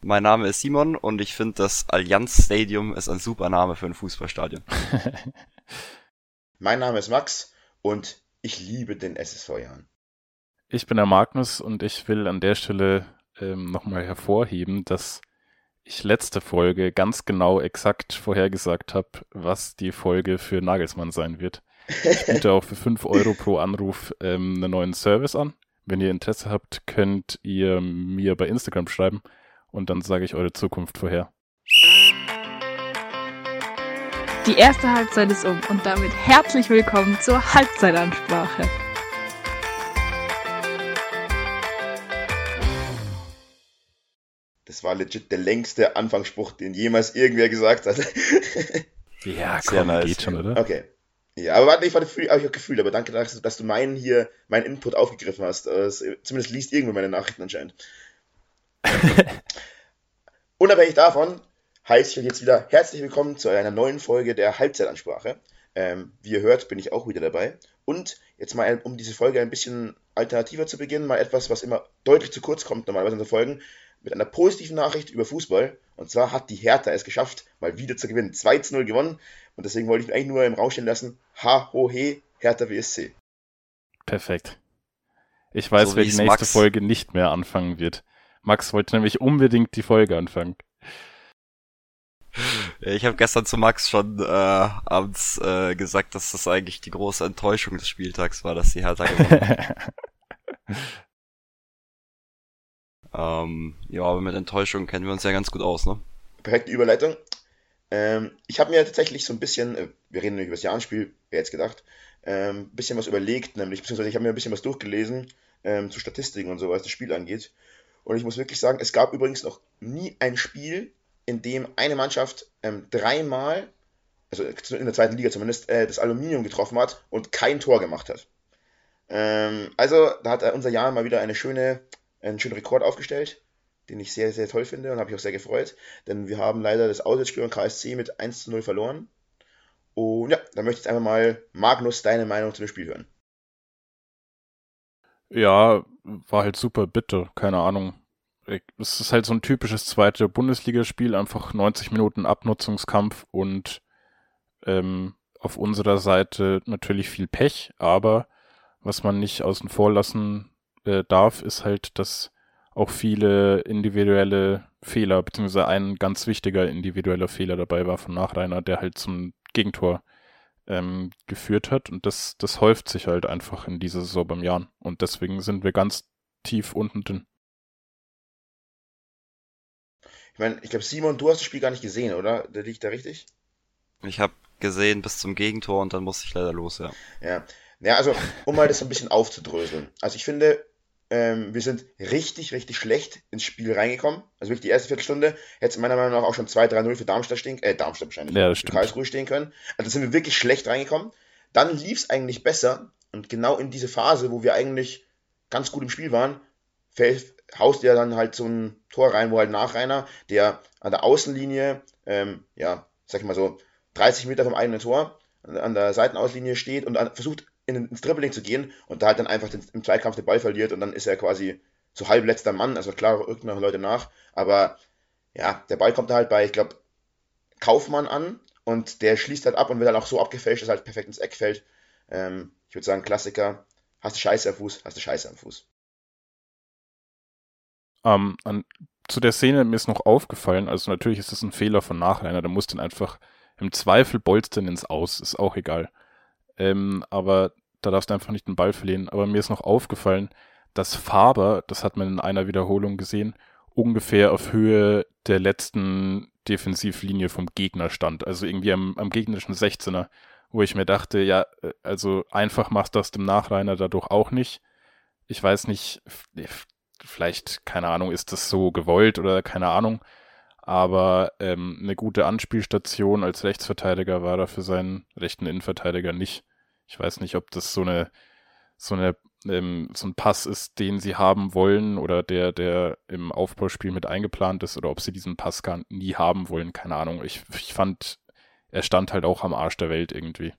Mein Name ist Simon und ich finde, das Allianz Stadium ist ein super Name für ein Fußballstadion. mein Name ist Max und ich liebe den SSV Jahren. Ich bin der Magnus und ich will an der Stelle ähm, nochmal hervorheben, dass ich letzte Folge ganz genau exakt vorhergesagt habe, was die Folge für Nagelsmann sein wird. Ich biete auch für 5 Euro pro Anruf ähm, einen neuen Service an. Wenn ihr Interesse habt, könnt ihr mir bei Instagram schreiben und dann sage ich eure Zukunft vorher. Die erste Halbzeit ist um und damit herzlich willkommen zur Halbzeitansprache. Das war legit der längste Anfangsspruch, den jemals irgendwer gesagt hat. ja, komm, nice. geht schon, oder? Okay. Ja, aber warte, ich war habe ich auch gefühlt, aber danke, dass du meinen hier, meinen Input aufgegriffen hast. Zumindest liest irgendwo meine Nachrichten anscheinend. Unabhängig davon heiße ich euch jetzt wieder herzlich willkommen zu einer neuen Folge der Halbzeitansprache. Ähm, wie ihr hört, bin ich auch wieder dabei. Und jetzt mal, um diese Folge ein bisschen alternativer zu beginnen, mal etwas, was immer deutlich zu kurz kommt, normalerweise in den Folgen, mit einer positiven Nachricht über Fußball. Und zwar hat die Hertha es geschafft, mal wieder zu gewinnen. 2 zu 0 gewonnen. Und deswegen wollte ich mich eigentlich nur im Raum stehen lassen. Ha, ho, he, Hertha WSC. Perfekt. Ich weiß, so wer die nächste Max. Folge nicht mehr anfangen wird. Max wollte nämlich unbedingt die Folge anfangen. Ich habe gestern zu Max schon äh, abends äh, gesagt, dass das eigentlich die große Enttäuschung des Spieltags war, dass die Hertha gewonnen ähm, Ja, aber mit Enttäuschung kennen wir uns ja ganz gut aus, ne? Perfekte Überleitung. Ähm, ich habe mir tatsächlich so ein bisschen, äh, wir reden nämlich über das Jahrenspiel, wer jetzt gedacht, ein ähm, bisschen was überlegt, nämlich, beziehungsweise ich habe mir ein bisschen was durchgelesen ähm, zu Statistiken und so, was das Spiel angeht. Und ich muss wirklich sagen, es gab übrigens noch nie ein Spiel, in dem eine Mannschaft ähm, dreimal, also in der zweiten Liga zumindest, äh, das Aluminium getroffen hat und kein Tor gemacht hat. Ähm, also da hat unser Jahr mal wieder eine schöne, einen schönen Rekord aufgestellt, den ich sehr, sehr toll finde und habe mich auch sehr gefreut, denn wir haben leider das Auswärtsspiel von KSC mit 1 zu 0 verloren. Und ja, da möchte ich jetzt einfach mal, Magnus, deine Meinung zu dem Spiel hören. Ja, war halt super bitter, keine Ahnung. Es ist halt so ein typisches zweite Bundesligaspiel, einfach 90 Minuten Abnutzungskampf und ähm, auf unserer Seite natürlich viel Pech, aber was man nicht außen vor lassen äh, darf, ist halt, dass auch viele individuelle Fehler, beziehungsweise ein ganz wichtiger individueller Fehler dabei war von Nachreiner, der halt zum Gegentor ähm, geführt hat. Und das, das häuft sich halt einfach in dieser Saison beim Jahren. Und deswegen sind wir ganz tief unten drin. Ich meine, ich glaube, Simon, du hast das Spiel gar nicht gesehen, oder? Der liegt da richtig? Ich habe gesehen bis zum Gegentor und dann musste ich leider los, ja. Ja. Ja, also, um mal das ein bisschen aufzudröseln. Also ich finde, ähm, wir sind richtig, richtig schlecht ins Spiel reingekommen. Also wirklich die erste Viertelstunde hätte es meiner Meinung nach auch schon 2-3-0 für Darmstadt stehen, äh, Darmstadt wahrscheinlich, ja, für Karlsruhe stehen können. Also sind wir wirklich schlecht reingekommen. Dann lief es eigentlich besser und genau in diese Phase, wo wir eigentlich ganz gut im Spiel waren, haust ja dann halt so ein Tor rein, wo halt Nachreiner, der an der Außenlinie, ähm, ja, sag ich mal so, 30 Meter vom eigenen Tor an der Seitenauslinie steht und versucht in, ins Dribbling zu gehen und da halt dann einfach den, im Zweikampf den Ball verliert und dann ist er quasi so halb letzter Mann, also klar rückt noch Leute nach, aber ja, der Ball kommt da halt bei, ich glaube, Kaufmann an und der schließt halt ab und wird dann auch so abgefälscht, dass er halt perfekt ins Eck fällt. Ähm, ich würde sagen, Klassiker, hast du Scheiße am Fuß, hast du Scheiße am Fuß. Um, ähm, an, zu der Szene mir ist noch aufgefallen, also natürlich ist das ein Fehler von Nachreiner, der muss dann einfach im Zweifel bolstern ins Aus, ist auch egal. Ähm, aber da darfst du einfach nicht den Ball verlieren. Aber mir ist noch aufgefallen, dass Faber, das hat man in einer Wiederholung gesehen, ungefähr auf Höhe der letzten Defensivlinie vom Gegner stand. Also irgendwie am, am gegnerischen 16er, wo ich mir dachte, ja, äh, also einfach machst du das dem Nachreiner dadurch auch nicht. Ich weiß nicht, vielleicht, keine Ahnung, ist das so gewollt oder keine Ahnung. Aber ähm, eine gute Anspielstation als Rechtsverteidiger war da für seinen rechten Innenverteidiger nicht. Ich weiß nicht, ob das so eine, so eine, ähm, so ein Pass ist, den sie haben wollen oder der, der im Aufbauspiel mit eingeplant ist oder ob sie diesen Pass gar nie haben wollen, keine Ahnung. Ich, ich fand, er stand halt auch am Arsch der Welt irgendwie.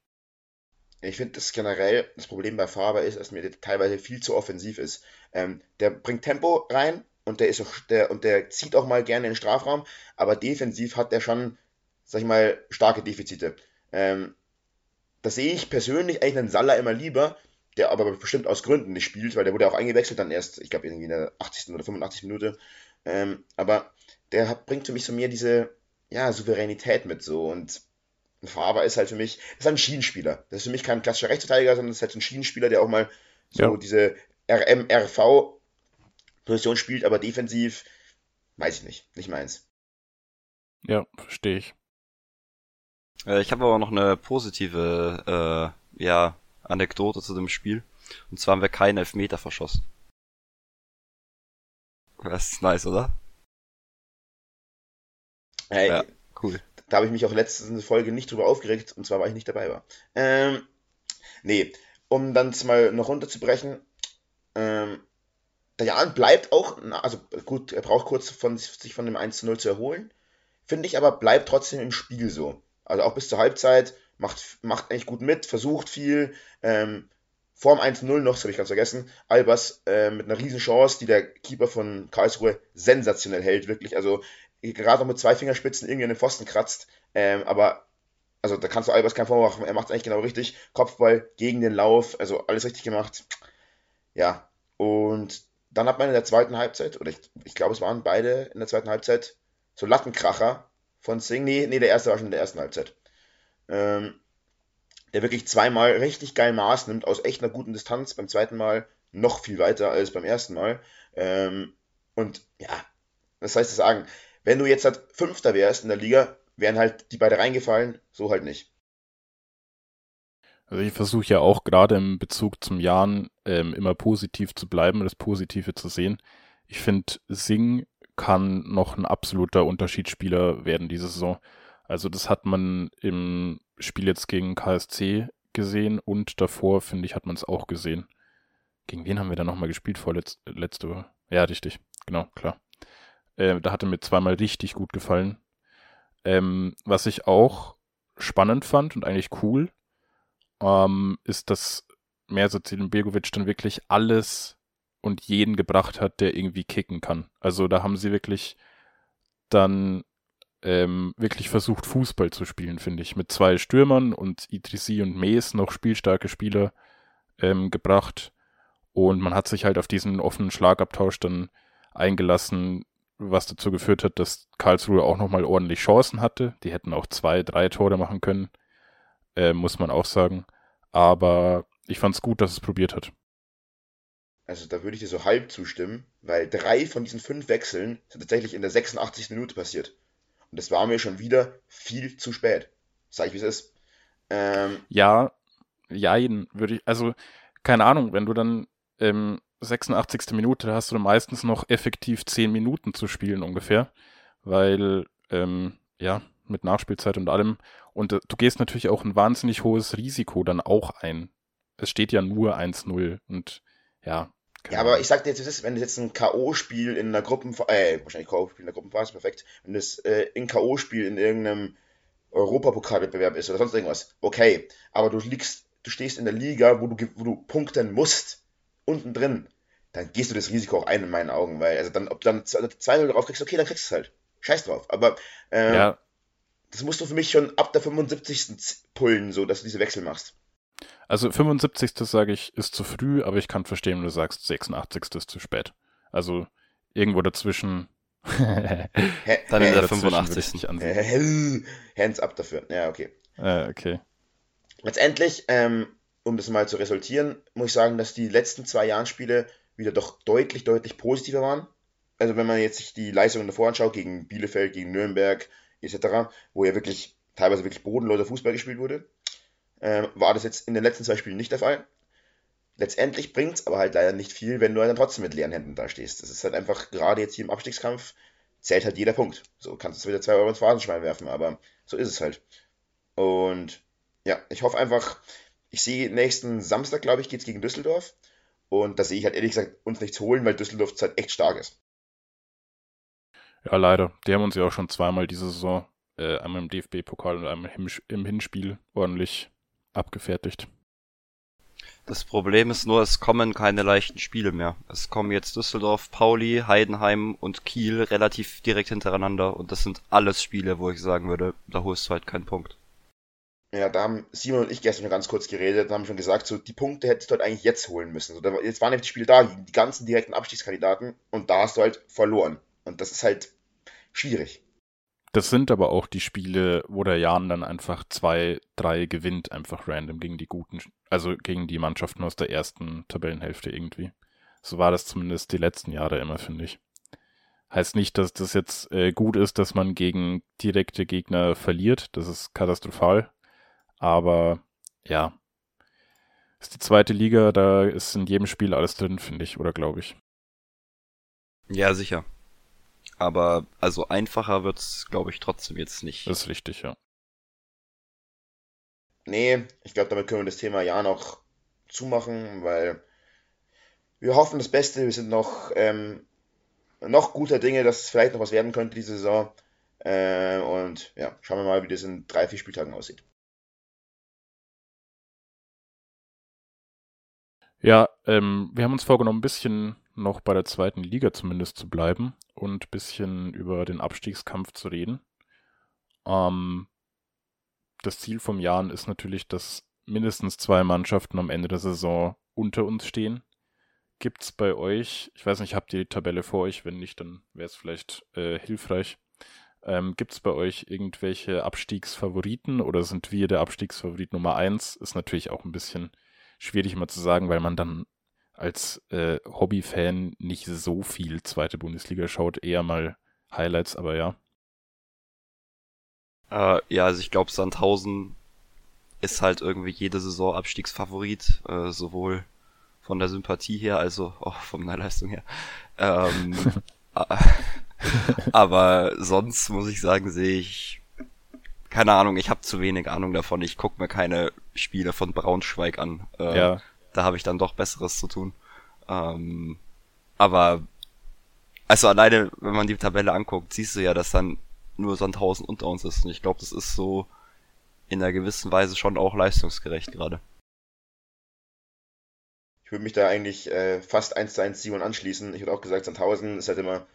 Ich finde, das generell das Problem bei Faber ist, dass mir der teilweise viel zu offensiv ist. Ähm, der bringt Tempo rein und der ist auch, der, und der zieht auch mal gerne in den Strafraum, aber defensiv hat der schon, sag ich mal, starke Defizite. Ähm, da sehe ich persönlich eigentlich einen Salah immer lieber, der aber bestimmt aus Gründen nicht spielt, weil der wurde auch eingewechselt, dann erst, ich glaube, irgendwie in der 80. oder 85. Minute. Ähm, aber der hat, bringt für mich so mehr diese ja, Souveränität mit so und Faber ist halt für mich, ist ein Schienenspieler. Das ist für mich kein klassischer Rechtsverteidiger, sondern das ist halt ein Schienenspieler, der auch mal so ja. diese RM-RV-Position spielt, aber defensiv, weiß ich nicht, nicht meins. Ja, verstehe ich. Äh, ich habe aber noch eine positive, äh, ja, Anekdote zu dem Spiel. Und zwar haben wir keinen Elfmeter verschossen. Das ist nice, oder? Hey, ja, cool. Da habe ich mich auch letzte Folge nicht drüber aufgeregt, und zwar, weil ich nicht dabei war. Ähm, nee, um dann mal noch runterzubrechen, ähm, der Jan bleibt auch, also gut, er braucht kurz von, sich von dem 1 zu 0 zu erholen, finde ich aber, bleibt trotzdem im Spiel so. Also auch bis zur Halbzeit, macht, macht eigentlich gut mit, versucht viel, ähm, Vorm 1-0 noch, das habe ich ganz vergessen, Albers äh, mit einer riesen Chance, die der Keeper von Karlsruhe sensationell hält, wirklich. Also gerade noch mit zwei Fingerspitzen irgendwie an den Pfosten kratzt. Ähm, aber, also da kannst du Albers keinen Vorwurf machen, er macht es eigentlich genau richtig. Kopfball gegen den Lauf, also alles richtig gemacht. Ja, und dann hat man in der zweiten Halbzeit, oder ich, ich glaube, es waren beide in der zweiten Halbzeit, so Lattenkracher von Singh. Nee, nee, der erste war schon in der ersten Halbzeit. Ähm, der wirklich zweimal richtig geil Maß nimmt, aus echt einer guten Distanz. Beim zweiten Mal noch viel weiter als beim ersten Mal. Ähm, und ja, das heißt zu sagen, wenn du jetzt halt Fünfter wärst in der Liga, wären halt die beide reingefallen, so halt nicht. Also ich versuche ja auch gerade im Bezug zum Jahren ähm, immer positiv zu bleiben, das Positive zu sehen. Ich finde, Sing kann noch ein absoluter Unterschiedsspieler werden diese Saison. Also das hat man im Spiel jetzt gegen KSC gesehen und davor, finde ich, hat man es auch gesehen. Gegen wen haben wir da nochmal gespielt vor letz letzte Woche? Ja, richtig. Genau, klar. Äh, da hatte mir zweimal richtig gut gefallen. Ähm, was ich auch spannend fand und eigentlich cool, ähm, ist, dass Merzocin Begovic dann wirklich alles und jeden gebracht hat, der irgendwie kicken kann. Also da haben sie wirklich dann ähm, wirklich versucht, Fußball zu spielen, finde ich. Mit zwei Stürmern und Idrissi und Mees noch spielstarke Spieler ähm, gebracht. Und man hat sich halt auf diesen offenen Schlagabtausch dann eingelassen, was dazu geführt hat, dass Karlsruhe auch nochmal ordentlich Chancen hatte. Die hätten auch zwei, drei Tore machen können, äh, muss man auch sagen. Aber ich fand es gut, dass es probiert hat. Also da würde ich dir so halb zustimmen, weil drei von diesen fünf Wechseln sind tatsächlich in der 86. Minute passiert. Und das war mir schon wieder viel zu spät. Sag ich, wie es ist. Ähm, ja, jein, würde ich, also, keine Ahnung, wenn du dann ähm, 86. Minute, hast du meistens noch effektiv 10 Minuten zu spielen ungefähr, weil, ähm, ja, mit Nachspielzeit und allem. Und äh, du gehst natürlich auch ein wahnsinnig hohes Risiko dann auch ein. Es steht ja nur 1-0 und ja. Ja, aber ich sag dir jetzt, wenn du jetzt ein K.O.-Spiel in einer Gruppenphase, äh, wahrscheinlich K.O.-Spiel in der Gruppenphase, perfekt, wenn das äh, ein K.O.-Spiel in irgendeinem Europapokalwettbewerb ist oder sonst irgendwas, okay, aber du liegst, du stehst in der Liga, wo du, wo du punkten musst, unten drin, dann gehst du das Risiko auch ein in meinen Augen, weil, also dann, ob du dann 2-0 drauf kriegst, okay, dann kriegst du es halt. Scheiß drauf. Aber äh, ja. das musst du für mich schon ab der 75. pullen, so dass du diese Wechsel machst. Also 75. sage ich, ist zu früh, aber ich kann verstehen, wenn du sagst, 86. ist zu spät. Also irgendwo dazwischen. dann in der 85. Hands up dafür. Ja, okay. Äh, okay. Letztendlich, ähm, um das mal zu resultieren, muss ich sagen, dass die letzten zwei Jahresspiele wieder doch deutlich, deutlich positiver waren. Also wenn man jetzt sich die Leistungen davor anschaut, gegen Bielefeld, gegen Nürnberg etc., wo ja wirklich teilweise wirklich bodenloser Fußball gespielt wurde, äh, war das jetzt in den letzten zwei Spielen nicht der Fall. Letztendlich bringt es aber halt leider nicht viel, wenn du dann trotzdem mit leeren Händen da stehst. Das ist halt einfach, gerade jetzt hier im Abstiegskampf, zählt halt jeder Punkt. So kannst du wieder zwei Euro ins Phrasenschwein werfen, aber so ist es halt. Und ja, ich hoffe einfach, ich sehe nächsten Samstag, glaube ich, geht es gegen Düsseldorf. Und da sehe ich halt ehrlich gesagt uns nichts holen, weil Düsseldorf halt echt stark ist. Ja, leider. Die haben uns ja auch schon zweimal diese Saison, äh, einmal im DFB-Pokal und einmal im Hinspiel ordentlich abgefertigt. Das Problem ist nur, es kommen keine leichten Spiele mehr. Es kommen jetzt Düsseldorf, Pauli, Heidenheim und Kiel relativ direkt hintereinander und das sind alles Spiele, wo ich sagen würde, da holst du halt keinen Punkt. Ja, da haben Simon und ich gestern schon ganz kurz geredet und haben schon gesagt, so die Punkte hättest du halt eigentlich jetzt holen müssen. So, jetzt waren nämlich die Spiele da, die ganzen direkten Abstiegskandidaten und da hast du halt verloren. Und das ist halt schwierig. Das sind aber auch die Spiele, wo der Jan dann einfach zwei, drei gewinnt, einfach random gegen die guten, also gegen die Mannschaften aus der ersten Tabellenhälfte irgendwie. So war das zumindest die letzten Jahre immer, finde ich. Heißt nicht, dass das jetzt äh, gut ist, dass man gegen direkte Gegner verliert. Das ist katastrophal. Aber ja, ist die zweite Liga, da ist in jedem Spiel alles drin, finde ich, oder glaube ich. Ja, sicher. Aber also einfacher wird's, glaube ich, trotzdem jetzt nicht. Das ist richtig, ja. Nee, ich glaube, damit können wir das Thema ja noch zumachen, weil wir hoffen das Beste. Wir sind noch, ähm, noch guter Dinge, dass es vielleicht noch was werden könnte diese Saison. Äh, und ja, schauen wir mal, wie das in drei, vier Spieltagen aussieht. Ja, ähm, wir haben uns vorgenommen, ein bisschen noch bei der zweiten Liga zumindest zu bleiben und ein bisschen über den Abstiegskampf zu reden. Ähm, das Ziel vom Jahren ist natürlich, dass mindestens zwei Mannschaften am Ende der Saison unter uns stehen. Gibt's bei euch, ich weiß nicht, habt ihr die Tabelle vor euch? Wenn nicht, dann wäre es vielleicht äh, hilfreich. Ähm, Gibt bei euch irgendwelche Abstiegsfavoriten oder sind wir der Abstiegsfavorit Nummer eins? Ist natürlich auch ein bisschen schwierig immer zu sagen, weil man dann als äh, Hobbyfan nicht so viel zweite Bundesliga schaut, eher mal Highlights, aber ja. Äh, ja, also ich glaube, Sandhausen ist halt irgendwie jede Saison Abstiegsfavorit, äh, sowohl von der Sympathie her, also auch von der Leistung her. Ähm, aber sonst muss ich sagen, sehe ich keine Ahnung, ich habe zu wenig Ahnung davon. Ich guck mir keine Spiele von Braunschweig an. Äh, ja da habe ich dann doch Besseres zu tun. Ähm, aber also alleine, wenn man die Tabelle anguckt, siehst du ja, dass dann nur Sandhausen unter uns ist. Und ich glaube, das ist so in einer gewissen Weise schon auch leistungsgerecht gerade. Ich würde mich da eigentlich äh, fast eins zu eins Simon anschließen. Ich hätte auch gesagt, Sandhausen ist halt immer.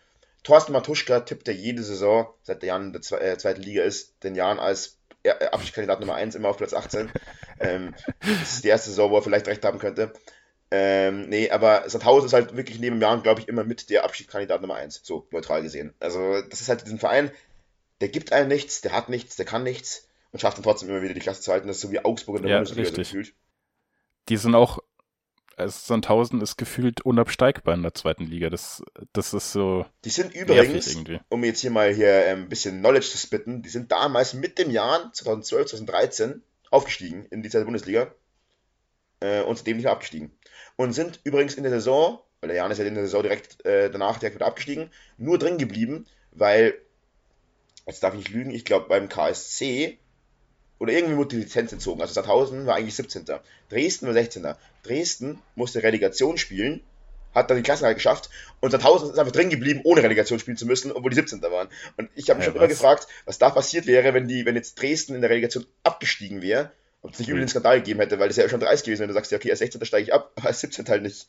Thorsten Matuschka tippt ja jede Saison, seit der Jan in der zwe äh, zweiten Liga ist, den Jan als äh, Abschiedskandidat Nummer 1 immer auf Platz 18. ähm, das ist die erste Saison, wo er vielleicht recht haben könnte. Ähm, nee, aber Sandhausen ist halt wirklich neben Jahren, glaube ich, immer mit der Abschiedskandidat Nummer 1, so neutral gesehen. Also, das ist halt diesen Verein, der gibt einem nichts, der hat nichts, der kann nichts und schafft dann trotzdem immer wieder die Klasse zu halten. Das ist so wie Augsburg in der ja, Bundesliga richtig. gefühlt. Die sind auch, also Sandhausen ist gefühlt unabsteigbar in der zweiten Liga. Das, das ist so. Die sind übrigens, um jetzt hier mal hier ein bisschen Knowledge zu spitten, die sind damals mit dem Jahr 2012, 2013 aufgestiegen in die zweite Bundesliga äh, und seitdem nicht mehr abgestiegen. Und sind übrigens in der Saison, weil der Jan ist ja in der Saison direkt äh, danach direkt wieder abgestiegen, nur drin geblieben, weil, jetzt darf ich nicht lügen, ich glaube beim KSC oder irgendwie wurde die Lizenz entzogen. Also Sandhausen war eigentlich 17. Dresden war 16. Dresden musste Relegation spielen, hat dann die Klassenhalt geschafft und Sandhausen ist einfach drin geblieben, ohne Relegation spielen zu müssen, obwohl die 17. waren. Und ich habe mich ja, schon was? immer gefragt, was da passiert wäre, wenn die, wenn jetzt Dresden in der Relegation abgestiegen wäre, ob es nicht übel einen Skandal gegeben hätte, weil das ja schon 30 gewesen, wenn du sagst, ja, okay, als 16. steige ich ab, aber als 17. halt nicht.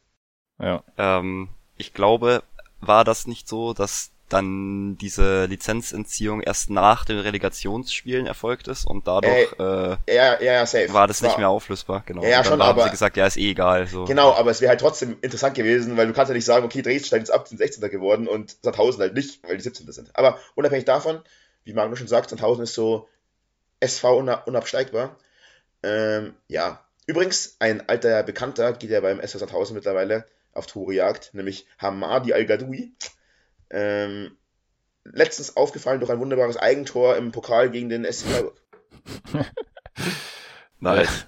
Ja. Ähm, ich glaube, war das nicht so, dass dann diese Lizenzentziehung erst nach den Relegationsspielen erfolgt ist und dadurch äh, äh, ja, ja, safe. war das nicht war, mehr auflösbar, genau. Ja, ja schon, haben aber sie gesagt, ja, ist eh egal. So. Genau, aber es wäre halt trotzdem interessant gewesen, weil du kannst ja nicht sagen, okay, Dresden jetzt ab, sind 16. geworden und Sandhausen halt nicht, weil die 17. sind. Aber unabhängig davon, wie Magnus schon sagt, Sandhausen ist so SV unabsteigbar. Ähm, ja, übrigens, ein alter Bekannter geht ja beim SV Sandhausen mittlerweile auf Torejagd, nämlich Hamadi Al-Gadoui. Ähm, letztens aufgefallen durch ein wunderbares Eigentor im Pokal gegen den SC Freiburg. nice.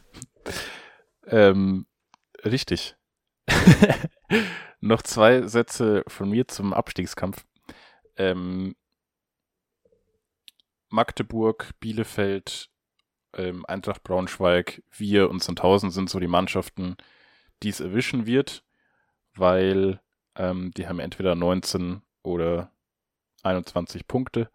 ähm, richtig. Noch zwei Sätze von mir zum Abstiegskampf. Ähm, Magdeburg, Bielefeld, ähm, Eintracht Braunschweig, wir und Sandhausen sind so die Mannschaften, die es erwischen wird, weil ähm, die haben entweder 19 oder 21 Punkte.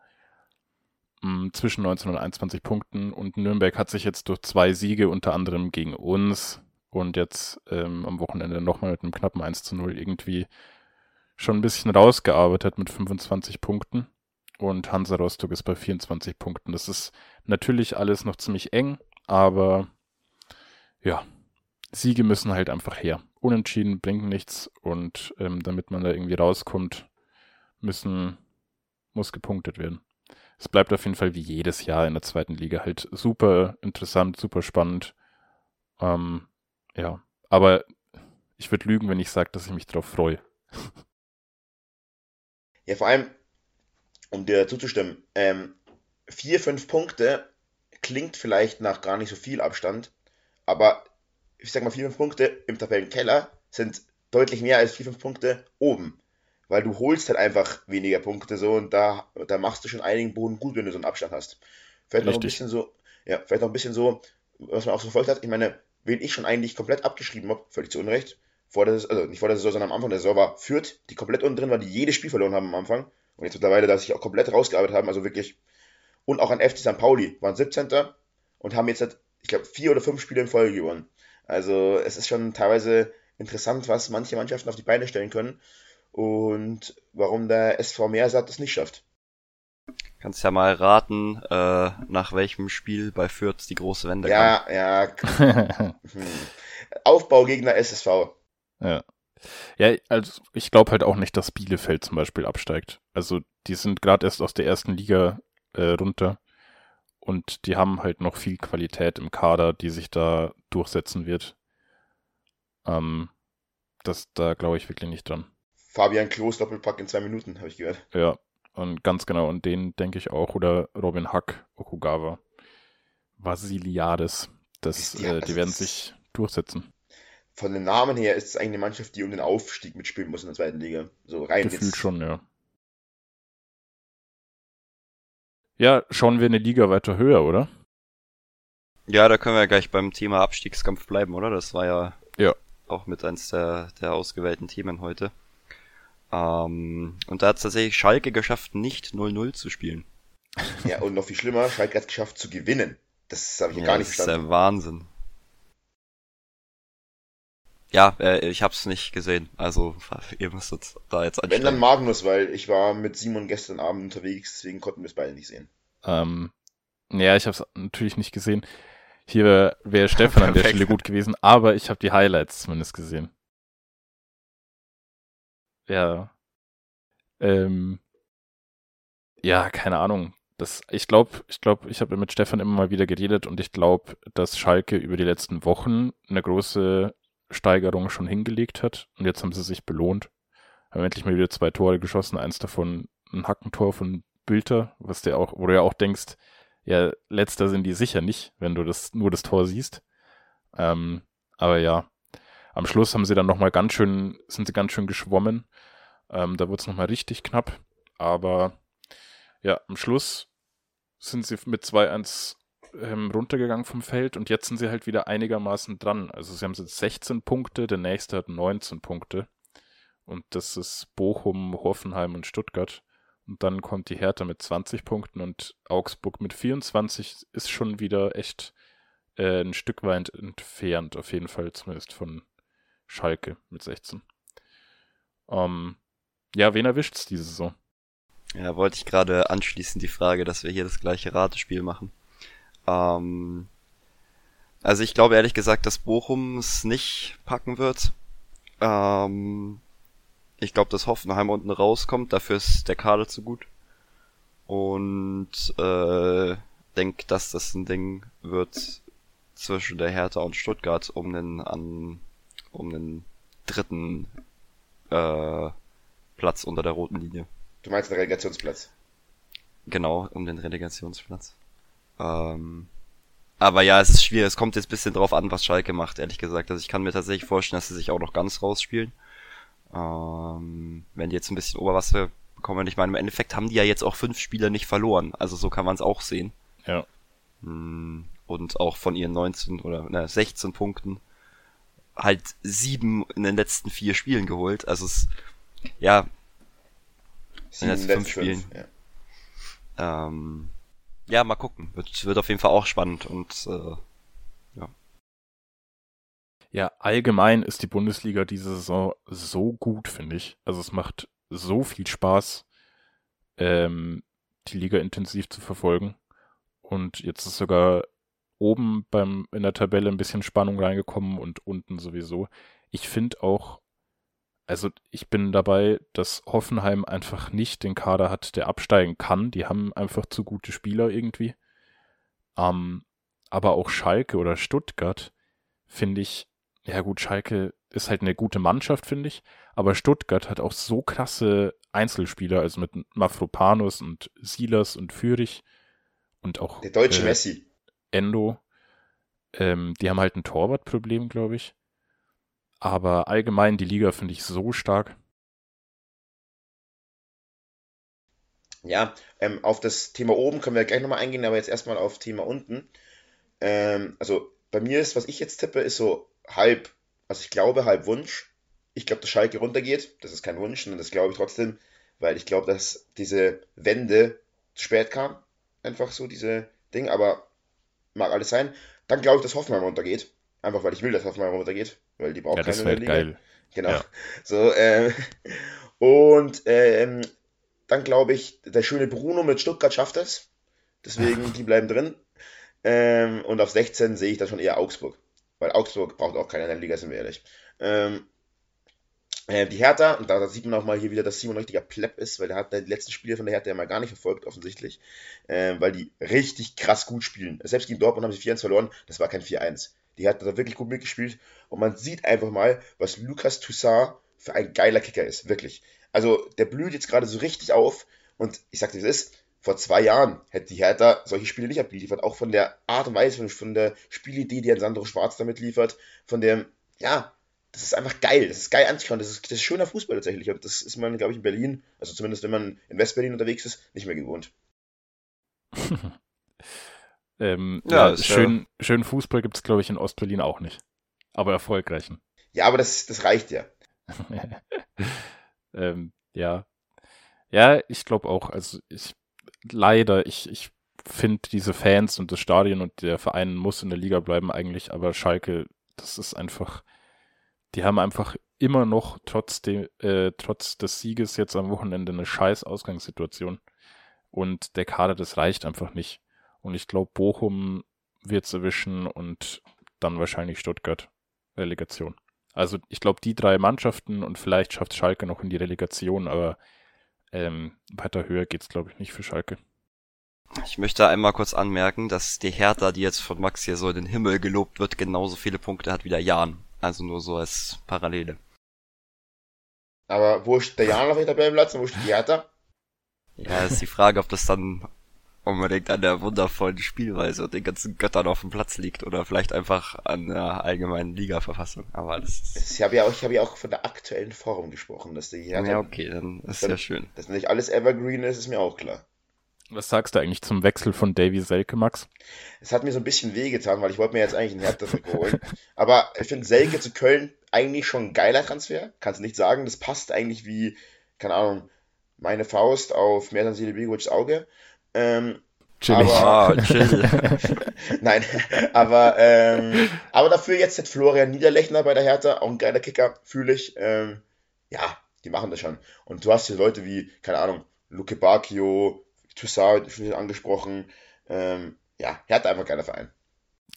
Mm, zwischen 19 und 21 Punkten. Und Nürnberg hat sich jetzt durch zwei Siege, unter anderem gegen uns, und jetzt ähm, am Wochenende nochmal mit einem knappen 1 zu 0 irgendwie schon ein bisschen rausgearbeitet mit 25 Punkten. Und Hansa Rostock ist bei 24 Punkten. Das ist natürlich alles noch ziemlich eng, aber ja, Siege müssen halt einfach her. Unentschieden bringt nichts und ähm, damit man da irgendwie rauskommt, müssen, muss gepunktet werden. Es bleibt auf jeden Fall wie jedes Jahr in der zweiten Liga halt super interessant, super spannend. Ähm, ja, aber ich würde lügen, wenn ich sage, dass ich mich darauf freue. Ja, vor allem, um dir zuzustimmen, ähm, vier, fünf Punkte klingt vielleicht nach gar nicht so viel Abstand, aber ich sag mal, vier, fünf Punkte im Tabellenkeller sind deutlich mehr als vier, fünf Punkte oben. Weil du holst halt einfach weniger Punkte so und da, da machst du schon einigen Boden gut, wenn du so einen Abstand hast. Vielleicht noch ein bisschen so, ja, vielleicht noch ein bisschen so, was man auch so verfolgt hat. Ich meine, wen ich schon eigentlich komplett abgeschrieben habe, völlig zu Unrecht, vor der, also nicht vor der Saison, sondern am Anfang der Saison war Fürth, die komplett unten drin war, die jedes Spiel verloren haben am Anfang. Und jetzt mittlerweile, dass sich auch komplett rausgearbeitet haben, also wirklich. Und auch an FC St. Pauli, waren 17. und haben jetzt, halt, ich glaube, vier oder fünf Spiele in Folge gewonnen. Also es ist schon teilweise interessant, was manche Mannschaften auf die Beine stellen können und warum der SV Meersat es nicht schafft. Kannst ja mal raten, äh, nach welchem Spiel bei Fürth die große Wende ja, kam. Ja, ja. Hm. Aufbaugegner SSV. Ja. Ja, also ich glaube halt auch nicht, dass Bielefeld zum Beispiel absteigt. Also die sind gerade erst aus der ersten Liga äh, runter und die haben halt noch viel Qualität im Kader, die sich da durchsetzen wird. Ähm, das, da glaube ich wirklich nicht dran. Fabian Klos Doppelpack in zwei Minuten, habe ich gehört. Ja, und ganz genau, und den denke ich auch. Oder Robin Hack, Okugawa, Vasiliades. Das, ja, äh, die werden sich durchsetzen von den Namen her ist es eigentlich eine Mannschaft, die um den Aufstieg mitspielen muss in der zweiten Liga. So rein Gefühlt jetzt. schon, ja. Ja, schauen wir eine Liga weiter höher, oder? Ja, da können wir ja gleich beim Thema Abstiegskampf bleiben, oder? Das war ja, ja. auch mit eins der, der ausgewählten Themen heute. Ähm, und da hat es tatsächlich Schalke geschafft, nicht 0-0 zu spielen. Ja, und noch viel schlimmer, Schalke hat es geschafft zu gewinnen. Das habe ich ja, gar nicht verstanden. Das ist der Wahnsinn. Ja, äh, ich hab's nicht gesehen. Also ihr müsstet da jetzt anstellen. Wenn dann Magnus, weil ich war mit Simon gestern Abend unterwegs, deswegen konnten wir es beide nicht sehen. Ähm, ja, ich hab's natürlich nicht gesehen. Hier wäre Stefan an der Stelle gut gewesen, aber ich habe die Highlights zumindest gesehen. Ja. Ähm, ja, keine Ahnung. Das, ich glaube, ich glaube, ich habe mit Stefan immer mal wieder geredet und ich glaube, dass Schalke über die letzten Wochen eine große Steigerung schon hingelegt hat. Und jetzt haben sie sich belohnt. Haben endlich mal wieder zwei Tore geschossen. Eins davon ein Hackentor von Bülter, was der auch, wo du ja auch denkst, ja, letzter sind die sicher nicht, wenn du das, nur das Tor siehst. Ähm, aber ja, am Schluss haben sie dann nochmal ganz schön, sind sie ganz schön geschwommen. Ähm, da wurde es nochmal richtig knapp. Aber ja, am Schluss sind sie mit 2-1 ähm, runtergegangen vom Feld und jetzt sind sie halt wieder einigermaßen dran. Also sie haben jetzt 16 Punkte, der nächste hat 19 Punkte. Und das ist Bochum, Hoffenheim und Stuttgart. Und dann kommt die Hertha mit 20 Punkten und Augsburg mit 24 ist schon wieder echt äh, ein Stück weit entfernt, auf jeden Fall zumindest von Schalke mit 16. Ähm, ja, wen erwischt's diese Saison? Ja, wollte ich gerade anschließen die Frage, dass wir hier das gleiche Ratespiel machen. Ähm, also ich glaube ehrlich gesagt, dass Bochum es nicht packen wird. Ähm, ich glaube, dass Hoffenheim unten rauskommt, dafür ist der Kader zu gut. Und äh, denke, dass das ein Ding wird zwischen der Hertha und Stuttgart um den an um den dritten äh, Platz unter der roten Linie. Du meinst den Relegationsplatz? Genau, um den Relegationsplatz. Ähm, aber ja, es ist schwierig. Es kommt jetzt ein bisschen drauf an, was Schalke macht, ehrlich gesagt. Also ich kann mir tatsächlich vorstellen, dass sie sich auch noch ganz rausspielen. Ähm, wenn die jetzt ein bisschen Oberwasser bekommen. Ich meine, im Endeffekt haben die ja jetzt auch fünf Spieler nicht verloren. Also so kann man es auch sehen. Ja. Hm, und auch von ihren 19 oder ne, 16 Punkten halt sieben in den letzten vier Spielen geholt. Also es, ja, in den letzten fünf Spielen. Ja. Ähm, ja, mal gucken. Wird, wird auf jeden Fall auch spannend und äh, ja. Ja, allgemein ist die Bundesliga diese Saison so gut, finde ich. Also es macht so viel Spaß, ähm, die Liga intensiv zu verfolgen. Und jetzt ist sogar oben beim, in der Tabelle ein bisschen Spannung reingekommen und unten sowieso. Ich finde auch, also ich bin dabei, dass Hoffenheim einfach nicht den Kader hat, der absteigen kann. Die haben einfach zu gute Spieler irgendwie. Ähm, aber auch Schalke oder Stuttgart finde ich, ja gut, Schalke ist halt eine gute Mannschaft, finde ich. Aber Stuttgart hat auch so krasse Einzelspieler, also mit Mafropanus und Silas und Fürich und auch der deutsche äh, Messi. Endo. Ähm, die haben halt ein Torwartproblem, glaube ich. Aber allgemein die Liga finde ich so stark. Ja, ähm, auf das Thema oben können wir gleich nochmal eingehen, aber jetzt erstmal auf Thema unten. Ähm, also bei mir ist, was ich jetzt tippe, ist so halb, also ich glaube halb Wunsch. Ich glaube, dass Schalke runtergeht. Das ist kein Wunsch, sondern das glaube ich trotzdem, weil ich glaube, dass diese Wende zu spät kam. Einfach so diese Ding, aber mag alles sein. Dann glaube ich, dass Hoffenheim runtergeht. Einfach weil ich will, dass Hoffenheim runtergeht, weil die braucht ja, keine das Liga. geil. Genau. Ja. So, ähm, und ähm, dann glaube ich, der schöne Bruno mit Stuttgart schafft es. Deswegen, die bleiben drin. Ähm, und auf 16 sehe ich dann schon eher Augsburg. Weil Augsburg braucht auch keine Liga, sind wir ehrlich. Ähm, äh, die Hertha, und da, da, sieht man auch mal hier wieder, dass Simon ein richtiger Plepp ist, weil der hat die letzten Spiele von der Hertha ja mal gar nicht verfolgt, offensichtlich. Ähm, weil die richtig krass gut spielen. Selbst gegen Dortmund haben sie 4-1 verloren, das war kein 4-1. Die Hertha hat da wirklich gut mitgespielt. Und man sieht einfach mal, was Lucas Toussaint für ein geiler Kicker ist. Wirklich. Also, der blüht jetzt gerade so richtig auf. Und ich sag dir, das ist, vor zwei Jahren hätte die Hertha solche Spiele nicht abgeliefert. Auch von der Art und Weise, von, von der Spielidee, die ein Sandro Schwarz damit liefert, von dem, ja, das ist einfach geil. Das ist geil anzuschauen. Das ist, das ist schöner Fußball tatsächlich. Und das ist man, glaube ich, in Berlin, also zumindest wenn man in Westberlin unterwegs ist, nicht mehr gewohnt. ähm, ja, ja schön, ja. schönen Fußball gibt es, glaube ich, in Ostberlin auch nicht. Aber erfolgreichen. Ja, aber das, das reicht ja. ähm, ja. Ja, ich glaube auch. Also ich leider, ich, ich finde diese Fans und das Stadion und der Verein muss in der Liga bleiben eigentlich, aber Schalke, das ist einfach, die haben einfach immer noch trotz, de, äh, trotz des Sieges jetzt am Wochenende eine scheiß Ausgangssituation. Und der Kader, das reicht einfach nicht. Und ich glaube, Bochum wird es erwischen und dann wahrscheinlich Stuttgart. Relegation. Also ich glaube, die drei Mannschaften und vielleicht schafft Schalke noch in die Relegation, aber ähm, weiter höher geht's, glaube ich, nicht für Schalke. Ich möchte einmal kurz anmerken, dass die Hertha, die jetzt von Max hier so in den Himmel gelobt wird, genauso viele Punkte hat wie der Jan. Also nur so als Parallele. Aber wo ist der Jan auf der Tabellenplatz und wo steht die Hertha? Ja, ist die Frage, ob das dann unbedingt an der wundervollen Spielweise und den ganzen Göttern auf dem Platz liegt oder vielleicht einfach an der allgemeinen Liga-Verfassung. Aber das ist. Ich habe ja, auch, ich hab ja auch von der aktuellen Form gesprochen, dass die Hertha, Ja, okay, dann ist ja schön. Dass nicht alles Evergreen ist, ist mir auch klar. Was sagst du eigentlich zum Wechsel von Davy Selke, Max? Es hat mir so ein bisschen wehgetan, weil ich wollte mir jetzt eigentlich einen Hertha-Trikot holen. Aber ich finde Selke zu Köln eigentlich schon ein geiler Transfer. Kannst du nicht sagen. Das passt eigentlich wie, keine Ahnung, meine Faust auf Mertan Silibegovics Auge. Ähm, Chillig. Aber, ah, chill. Nein, aber, ähm, aber dafür jetzt hat Florian Niederlechner bei der Hertha, auch ein geiler Kicker, fühle ich. Ähm, ja, die machen das schon. Und du hast hier Leute wie, keine Ahnung, Luke Bacchio, Toussaint angesprochen. Ähm, ja, Hertha einfach geiler Verein.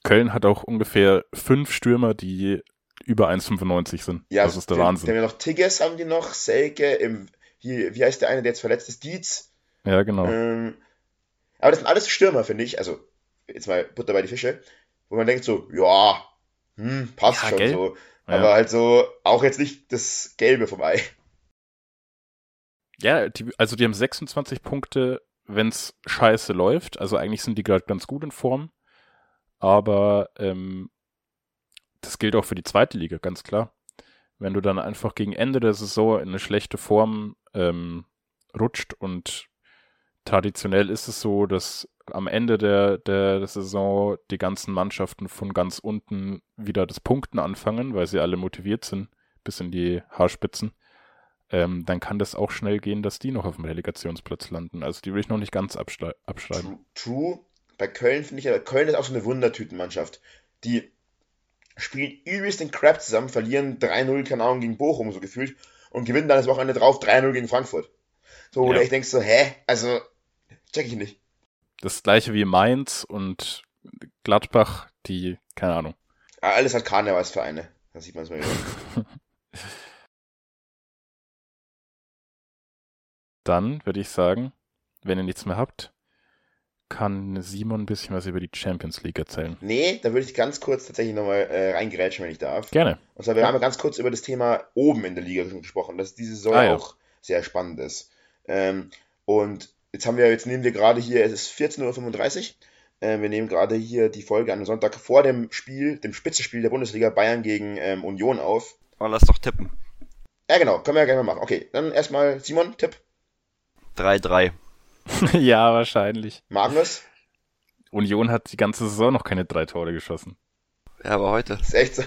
Köln hat auch ungefähr fünf Stürmer, die über 1,95 sind. Ja, das ist der die, Wahnsinn. Haben ja noch Tigges, haben die noch, Selke, im, hier, wie heißt der eine, der jetzt verletzt ist? Dietz. Ja, genau. Ähm, aber das sind alles Stürmer, finde ich. Also, jetzt mal Butter bei die Fische. Wo man denkt so, ja, hm, passt ja, schon gell? so. Aber ja. halt so, auch jetzt nicht das Gelbe vom Ei. Ja, die, also die haben 26 Punkte, wenn es scheiße läuft. Also eigentlich sind die gerade ganz gut in Form. Aber ähm, das gilt auch für die zweite Liga, ganz klar. Wenn du dann einfach gegen Ende der Saison in eine schlechte Form ähm, rutscht und traditionell ist es so, dass am Ende der, der, Saison die ganzen Mannschaften von ganz unten wieder das Punkten anfangen, weil sie alle motiviert sind, bis in die Haarspitzen. Ähm, dann kann das auch schnell gehen, dass die noch auf dem Relegationsplatz landen. Also die will ich noch nicht ganz abschreiben. True. True. Bei Köln finde ich ja, Köln ist auch so eine Wundertütenmannschaft. Die spielen übelst den Crap zusammen, verlieren 3-0, keine Ahnung, gegen Bochum so gefühlt und gewinnen dann das Wochenende drauf 3-0 gegen Frankfurt. So, wo ja. du echt denkst so, hä? Also, check ich nicht. Das gleiche wie Mainz und Gladbach, die, keine Ahnung. Ja, alles hat Karnevalsvereine. Da sieht man es mal wieder. Dann würde ich sagen, wenn ihr nichts mehr habt, kann Simon ein bisschen was über die Champions League erzählen. Nee, da würde ich ganz kurz tatsächlich nochmal äh, reingerätschen, wenn ich darf. Gerne. Und zwar, wir ja. haben ja ganz kurz über das Thema oben in der Liga schon gesprochen, dass diese Saison ah, ja. auch sehr spannend ist. Ähm, und jetzt haben wir, jetzt nehmen wir gerade hier, es ist 14.35 Uhr. Äh, wir nehmen gerade hier die Folge an Sonntag vor dem Spiel, dem Spitzenspiel der Bundesliga Bayern gegen ähm, Union auf. Oh, lass doch tippen. Ja, genau, können wir ja gerne mal machen. Okay, dann erstmal Simon, Tipp. 3-3. ja, wahrscheinlich. Magnus? Union hat die ganze Saison noch keine drei Tore geschossen. Ja, aber heute. ist echt so.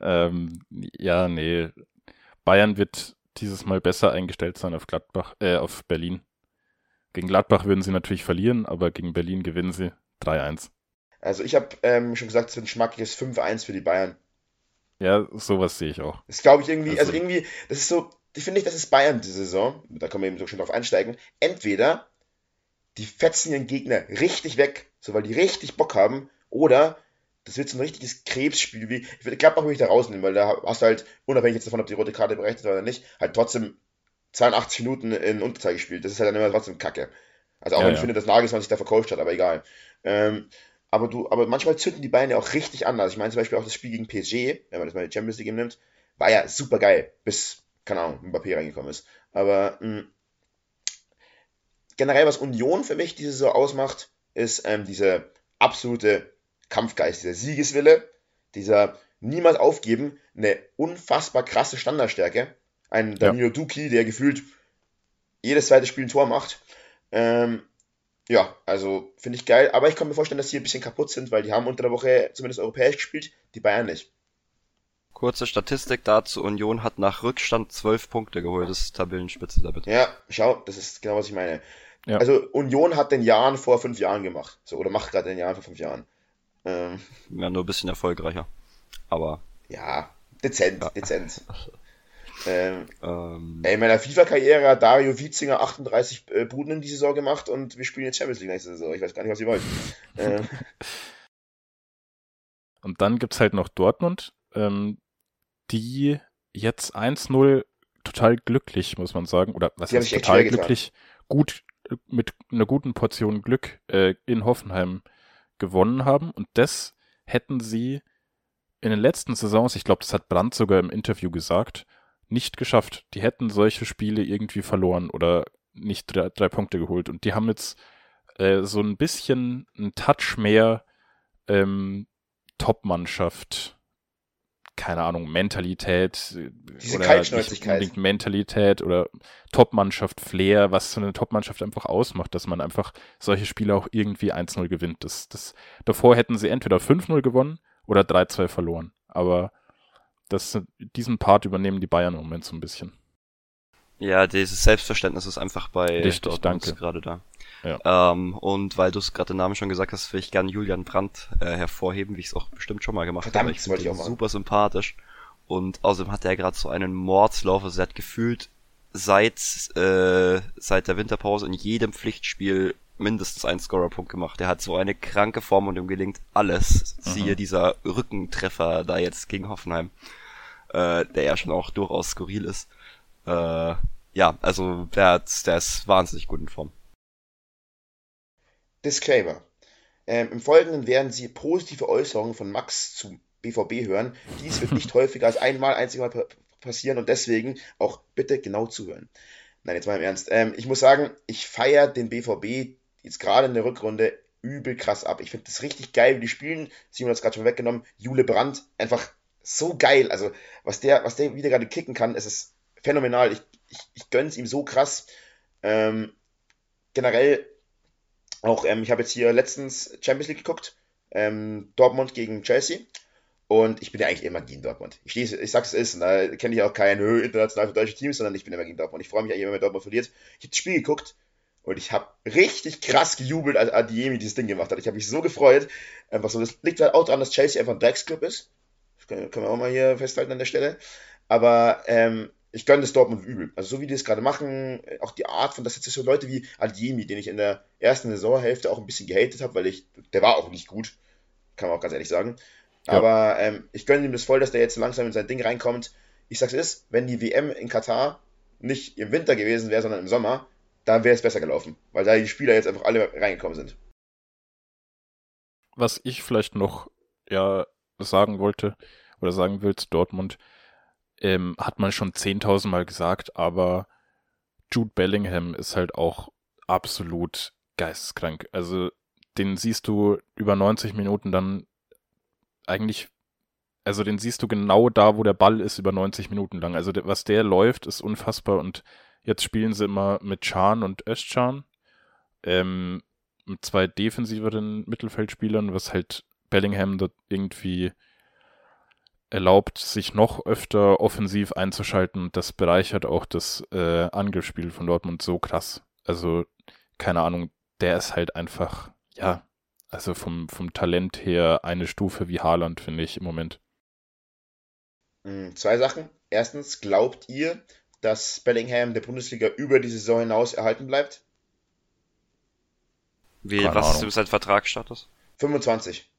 Ähm, ja, nee. Bayern wird dieses Mal besser eingestellt sein auf Gladbach, äh, auf Berlin. Gegen Gladbach würden sie natürlich verlieren, aber gegen Berlin gewinnen sie 3-1. Also ich habe ähm, schon gesagt, es wird ein schmackliches 5-1 für die Bayern. Ja, sowas sehe ich auch. Das glaube ich irgendwie, also, also irgendwie, das ist so, ich finde nicht, das ist Bayern diese Saison, da können wir eben so schön drauf einsteigen, entweder die fetzen ihren Gegner richtig weg, so weil die richtig Bock haben, oder das wird so ein richtiges Krebsspiel, wie, ich würde Gladbach würde ich da rausnehmen, weil da hast du halt, unabhängig jetzt davon, ob die rote Karte berechnet oder nicht, halt trotzdem 82 Minuten in Unterzahl gespielt. Das ist halt dann immer trotzdem Kacke. Also auch ja, wenn ich ja. finde, dass Nagelsmann sich da vercoacht hat, aber egal. Ähm, aber du, aber manchmal zünden die Beine auch richtig an. Also ich meine zum Beispiel auch das Spiel gegen PSG, wenn man das mal die Champions League nimmt, war ja super geil, bis, keine Ahnung, Mbappé reingekommen ist. Aber mh, hm, generell, was Union für mich diese Saison ausmacht, ist ähm, diese absolute Kampfgeist, dieser Siegeswille, dieser niemals aufgeben, eine unfassbar krasse Standardstärke. Ein Danilo ja. Duki, der gefühlt jedes zweite Spiel ein Tor macht. Ähm, ja, also finde ich geil. Aber ich kann mir vorstellen, dass die ein bisschen kaputt sind, weil die haben unter der Woche zumindest europäisch gespielt, die Bayern nicht. Kurze Statistik dazu, Union hat nach Rückstand zwölf Punkte geholt, das ist Tabellenspitze damit. Ja, schau, das ist genau, was ich meine. Ja. Also Union hat den Jahren vor fünf Jahren gemacht, so, oder macht gerade den Jahren vor fünf Jahren. Ähm, ja, nur ein bisschen erfolgreicher. Aber. Ja, dezent, ja. dezent. Ähm, ähm, ey, in meiner FIFA-Karriere hat Dario Witzinger 38 äh, Buden in die Saison gemacht und wir spielen jetzt Champions League nächste Saison. Ich weiß gar nicht, was ihr wollt. ähm. Und dann gibt es halt noch Dortmund, ähm, die jetzt 1-0 total glücklich, muss man sagen, oder was heißt total glücklich, gut mit einer guten Portion Glück äh, in Hoffenheim gewonnen haben und das hätten sie in den letzten Saisons, ich glaube, das hat Brandt sogar im Interview gesagt, nicht geschafft. Die hätten solche Spiele irgendwie verloren oder nicht drei, drei Punkte geholt. Und die haben jetzt äh, so ein bisschen einen Touch mehr ähm, Top-Mannschaft, keine Ahnung, Mentalität Diese oder nicht unbedingt Mentalität oder Top-Mannschaft Flair, was so eine Top-Mannschaft einfach ausmacht, dass man einfach solche Spiele auch irgendwie 1-0 gewinnt. Das, das, davor hätten sie entweder 5-0 gewonnen oder 3-2 verloren. Aber das, diesen Part übernehmen die Bayern im Moment so ein bisschen. Ja, dieses Selbstverständnis ist einfach bei Richtig, danke. gerade da. Ja. Ähm, und weil du es gerade den Namen schon gesagt hast, will ich gerne Julian Brandt äh, hervorheben, wie ich es auch bestimmt schon mal gemacht Verdammt, habe. Ich finde ihn super sympathisch. Und außerdem hat er gerade so einen Mordslauf, also er hat gefühlt seit, äh, seit der Winterpause in jedem Pflichtspiel mindestens einen Scorerpunkt gemacht. Er hat so eine kranke Form und ihm gelingt alles. Mhm. Siehe dieser Rückentreffer da jetzt gegen Hoffenheim, äh, der ja schon auch durchaus skurril ist. Äh, ja, also der, der ist wahnsinnig gut in Form. Disclaimer. Ähm, Im Folgenden werden Sie positive Äußerungen von Max zum BVB hören. Dies wird nicht häufiger als einmal, einziges Mal passieren und deswegen auch bitte genau zuhören. Nein, jetzt mal im Ernst. Ähm, ich muss sagen, ich feiere den BVB jetzt gerade in der Rückrunde übel krass ab. Ich finde das richtig geil, wie die spielen. Simon hat es gerade schon weggenommen. Jule Brandt, einfach so geil. Also, was der, was der wieder gerade kicken kann, es ist phänomenal. Ich, ich, ich gönne es ihm so krass. Ähm, generell auch, ähm, ich habe jetzt hier letztens Champions League geguckt. Ähm, Dortmund gegen Chelsea. Und ich bin ja eigentlich immer gegen Dortmund. Ich, steh's, ich sag's es ist, da kenne ich auch kein international für deutsche Teams, sondern ich bin immer gegen Dortmund. Ich freue mich eigentlich immer, wenn Dortmund verliert. Ich habe das Spiel geguckt und ich habe richtig krass gejubelt, als Adiemi dieses Ding gemacht hat. Ich habe mich so gefreut. Einfach so, das liegt halt auch daran, dass Chelsea einfach ein Drecksclub ist. Können, können wir auch mal hier festhalten an der Stelle. Aber ähm, ich gönne das Dortmund übel. Also so wie die es gerade machen, auch die Art von, das jetzt so Leute wie Adjemi, den ich in der ersten Saisonhälfte auch ein bisschen gehatet habe, weil ich, der war auch nicht gut, kann man auch ganz ehrlich sagen. Ja. Aber ähm, ich gönne ihm das voll, dass der jetzt langsam in sein Ding reinkommt. Ich sag's ist, wenn die WM in Katar nicht im Winter gewesen wäre, sondern im Sommer, dann wäre es besser gelaufen, weil da die Spieler jetzt einfach alle reingekommen sind. Was ich vielleicht noch ja sagen wollte oder sagen will zu Dortmund, ähm, hat man schon 10.000 Mal gesagt, aber Jude Bellingham ist halt auch absolut geisteskrank. Also den siehst du über 90 Minuten dann eigentlich, also den siehst du genau da, wo der Ball ist, über 90 Minuten lang. Also was der läuft, ist unfassbar und jetzt spielen sie immer mit Chan und Özcan, ähm, mit zwei defensiveren Mittelfeldspielern, was halt Bellingham dort irgendwie erlaubt, sich noch öfter offensiv einzuschalten. Das bereichert auch das äh, Angriffsspiel von Dortmund so krass. Also, keine Ahnung, der ist halt einfach, ja, also vom, vom Talent her eine Stufe wie Haaland, finde ich im Moment. Hm, zwei Sachen. Erstens, glaubt ihr, dass Bellingham der Bundesliga über die Saison hinaus erhalten bleibt? Wie, Keine was Ahnung. ist sein Vertragsstatus? 25.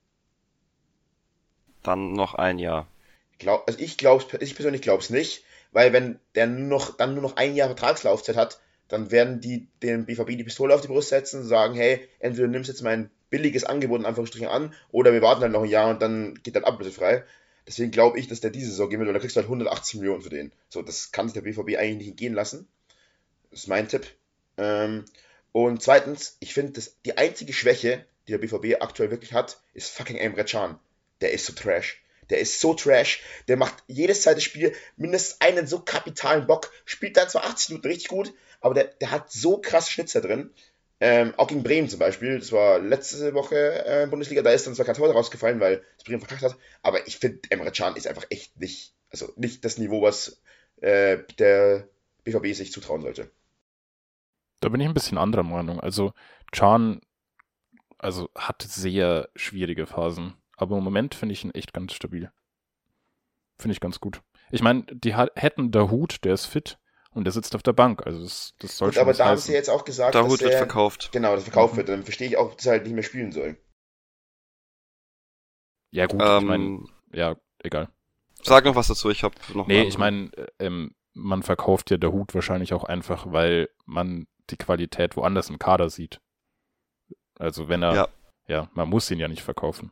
Dann noch ein Jahr. Glaub, also ich glaube, ich persönlich glaube es nicht, weil wenn der nur noch, dann nur noch ein Jahr Vertragslaufzeit hat, dann werden die den BVB die Pistole auf die Brust setzen und sagen, hey, entweder du nimmst jetzt mein billiges Angebot in Anführungsstrichen an, oder wir warten halt noch ein Jahr und dann geht dann ablösefrei. Deswegen glaube ich, dass der diese Saison gehen wird, weil da kriegst du halt 180 Millionen für den. So, das kann sich der BVB eigentlich nicht gehen lassen. Das ist mein Tipp. Ähm, und zweitens, ich finde, die einzige Schwäche, die der BVB aktuell wirklich hat, ist fucking Emre Can. Der ist so trash. Der ist so trash. Der macht jedes zweite Spiel mindestens einen so kapitalen Bock. Spielt dann zwar 80 Minuten richtig gut, aber der, der hat so krass Schnitzer drin. Ähm, auch gegen Bremen zum Beispiel. Das war letzte Woche äh, Bundesliga. Da ist dann zwar kein Tor rausgefallen, weil das Bremen verkackt hat. Aber ich finde, Emre Can ist einfach echt nicht, also nicht das Niveau, was äh, der BVB sich zutrauen sollte. Da bin ich ein bisschen anderer Meinung. Also Can also hat sehr schwierige Phasen. Aber im Moment finde ich ihn echt ganz stabil. Finde ich ganz gut. Ich meine, die hätten der Hut, der ist fit und der sitzt auf der Bank. Also das, das soll Gut, schon aber da heißen. haben sie jetzt auch gesagt, der Hut wird verkauft. Genau, das verkauft mhm. wird. Dann verstehe ich auch, dass er halt nicht mehr spielen soll. Ja gut, ähm, ich meine, ja, egal. Sag noch was dazu, ich habe noch Nee, ich meine, ähm, man verkauft ja der Hut wahrscheinlich auch einfach, weil man die Qualität woanders im Kader sieht. Also wenn er, ja, ja man muss ihn ja nicht verkaufen.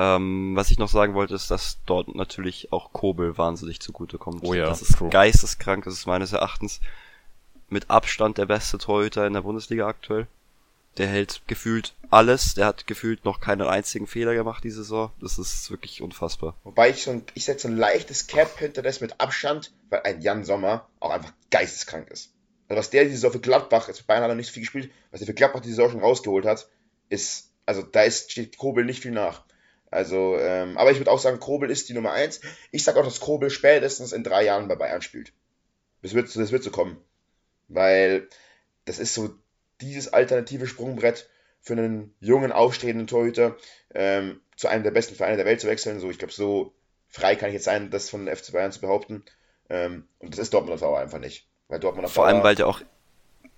Ähm, was ich noch sagen wollte, ist, dass dort natürlich auch Kobel wahnsinnig zugutekommt. Oh ja. Das ist true. geisteskrank, das ist meines Erachtens mit Abstand der beste Torhüter in der Bundesliga aktuell. Der hält gefühlt alles, der hat gefühlt noch keinen einzigen Fehler gemacht diese Saison. Das ist wirklich unfassbar. Wobei ich so ein, ich setze ein leichtes Cap hinter das mit Abstand, weil ein Jan Sommer auch einfach geisteskrank ist. Also was der diese Saison für Gladbach, also Bayern hat noch nicht so viel gespielt, was der für Gladbach diese Saison schon rausgeholt hat, ist, also da ist, steht Kobel nicht viel nach. Also, ähm, aber ich würde auch sagen, Kobel ist die Nummer 1. Ich sage auch, dass Kobel spätestens in drei Jahren bei Bayern spielt. Das wird, das wird so kommen. Weil das ist so dieses alternative Sprungbrett für einen jungen, aufstrebenden Torhüter ähm, zu einem der besten Vereine der Welt zu wechseln. So, ich glaube, so frei kann ich jetzt sein, das von FC Bayern zu behaupten. Ähm, und das ist Dortmund auf Dauer einfach nicht. Weil Dortmund auf Vor allem, weil der auch,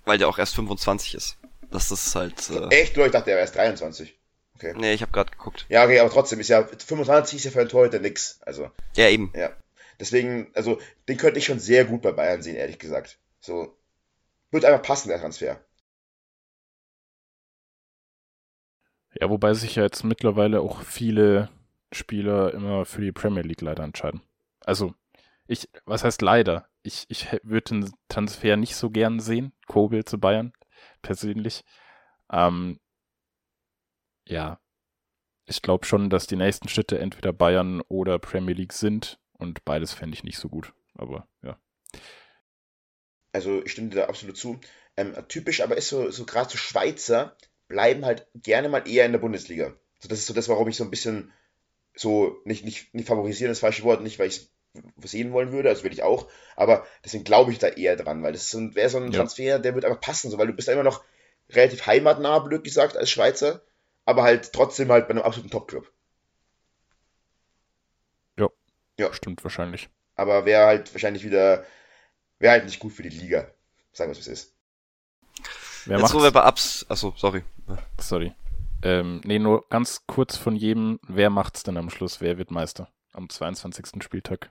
weil der auch erst 25 ist. Das ist halt. Äh... Echt, Leute, ich dachte, er wäre erst 23. Okay. Nee, ich habe gerade geguckt. Ja, okay, aber trotzdem ist ja 25 ist ja für ein Torhüter nix. Also. Ja, eben. Ja. Deswegen, also, den könnte ich schon sehr gut bei Bayern sehen, ehrlich gesagt. So. Wird einfach passen, der Transfer. Ja, wobei sich ja jetzt mittlerweile auch viele Spieler immer für die Premier League leider entscheiden. Also, ich, was heißt leider? Ich, ich würde den Transfer nicht so gern sehen, Kobel zu Bayern, persönlich. Ähm, ja, ich glaube schon, dass die nächsten Schritte entweder Bayern oder Premier League sind und beides fände ich nicht so gut. Aber ja. Also ich stimme dir da absolut zu. Ähm, typisch aber ist so, so gerade so Schweizer bleiben halt gerne mal eher in der Bundesliga. So, das ist so das, warum ich so ein bisschen so, nicht, nicht, nicht favorisieren, das falsche Wort, nicht weil ich es sehen wollen würde, also will ich auch, aber deswegen glaube ich da eher dran, weil das so, wäre so ein Transfer, ja. der wird einfach passen, so, weil du bist ja immer noch relativ heimatnah, blöd gesagt, als Schweizer aber halt trotzdem halt bei einem absoluten Top-Club. Ja. Stimmt wahrscheinlich. Aber wäre halt wahrscheinlich wieder, wäre halt nicht gut für die Liga. Sagen wir es, wie es ist. Wer Jetzt, wo wir bei Ups, achso, sorry. Sorry. Ähm, nee, nur ganz kurz von jedem, wer macht's denn am Schluss? Wer wird Meister? Am 22. Spieltag.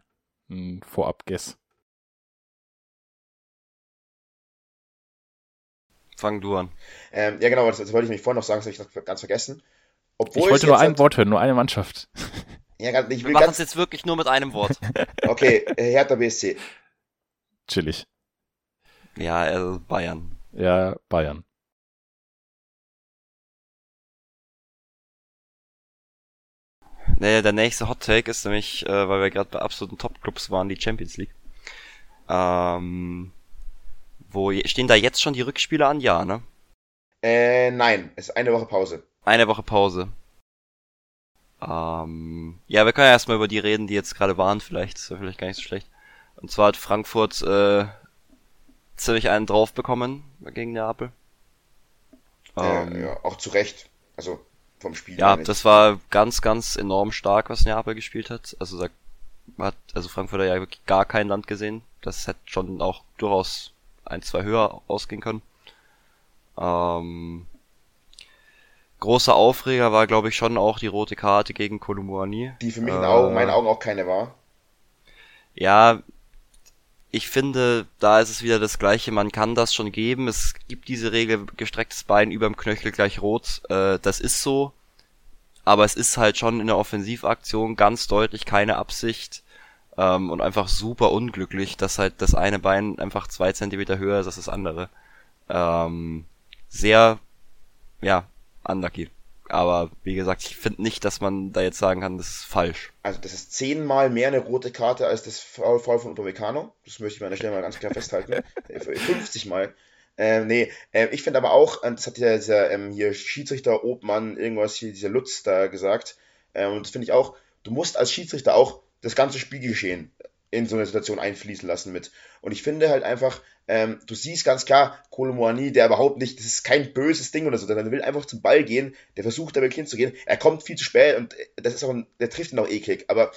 Ein Vorab-Guess. Fang du an. Ähm, ja, genau, das, das, wollte ich mich vorhin noch sagen, das habe ich noch ganz vergessen. Obwohl ich wollte nur ein Wort hören, nur eine Mannschaft. Ja, ich will Wir machen es jetzt wirklich nur mit einem Wort. okay, äh, Hertha BSC. Chillig. Ja, also Bayern. Ja, Bayern. Nee, der nächste Hot Take ist nämlich, äh, weil wir gerade bei absoluten Top-Clubs waren, die Champions League. Ähm, wo stehen da jetzt schon die Rückspiele an? Ja, ne? Äh, nein, es ist eine Woche Pause. Eine Woche Pause. Ähm, ja, wir können ja erstmal über die reden, die jetzt gerade waren, vielleicht. Ist ja vielleicht gar nicht so schlecht. Und zwar hat Frankfurt äh, ziemlich einen drauf bekommen gegen Neapel. Ähm, ja, auch zu Recht. Also vom Spiel. Ja, das war ganz, ganz enorm stark, was Neapel gespielt hat. Also da hat also Frankfurt ja wirklich gar kein Land gesehen. Das hätte schon auch durchaus ein, zwei höher ausgehen können. Ähm, großer Aufreger war, glaube ich, schon auch die rote Karte gegen Kolumuani. Die für mich in Augen, äh, meinen Augen auch keine war. Ja, ich finde, da ist es wieder das Gleiche. Man kann das schon geben. Es gibt diese Regel, gestrecktes Bein überm Knöchel gleich rot. Äh, das ist so. Aber es ist halt schon in der Offensivaktion ganz deutlich keine Absicht. Ähm, und einfach super unglücklich, dass halt das eine Bein einfach zwei Zentimeter höher ist als das andere. Ähm, sehr, ja, unlucky. Aber wie gesagt, ich finde nicht, dass man da jetzt sagen kann, das ist falsch. Also das ist zehnmal mehr eine rote Karte als das Foul von Upamecano. Das möchte ich an der Stelle mal ganz klar festhalten. 50 Mal. Ähm, nee, äh, ich finde aber auch, das hat dieser, dieser ähm, hier Schiedsrichter Obmann, irgendwas hier, dieser Lutz da gesagt, ähm, und das finde ich auch, du musst als Schiedsrichter auch das ganze Spielgeschehen in so eine Situation einfließen lassen mit. Und ich finde halt einfach, ähm, du siehst ganz klar, Kolomoani, der überhaupt nicht, das ist kein böses Ding oder so, der will einfach zum Ball gehen, der versucht da wirklich hinzugehen, er kommt viel zu spät und das ist auch ein, der trifft ihn auch eklig, aber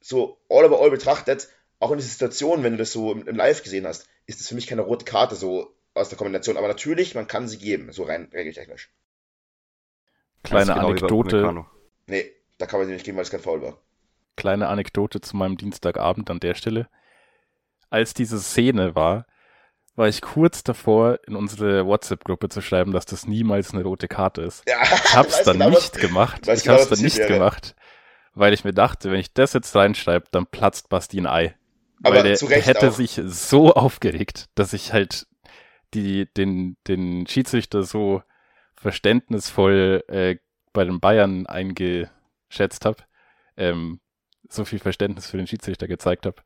so all over all betrachtet, auch in dieser Situation, wenn du das so im, im Live gesehen hast, ist das für mich keine rote Karte so aus der Kombination, aber natürlich, man kann sie geben, so rein regeltechnisch. Kleine genau Anekdote. Nee, da kann man sie nicht geben, weil es kein Foul war kleine Anekdote zu meinem Dienstagabend an der Stelle. Als diese Szene war, war ich kurz davor, in unsere WhatsApp-Gruppe zu schreiben, dass das niemals eine rote Karte ist. Ja, ich hab's dann genau, nicht gemacht. Ich genau, hab's dann nicht wäre. gemacht, weil ich mir dachte, wenn ich das jetzt reinschreibe, dann platzt Basti ein Ei. Aber weil der, der hätte auch. sich so aufgeregt, dass ich halt die, den, den Schiedsrichter so verständnisvoll äh, bei den Bayern eingeschätzt habe. Ähm, so viel Verständnis für den Schiedsrichter gezeigt habe.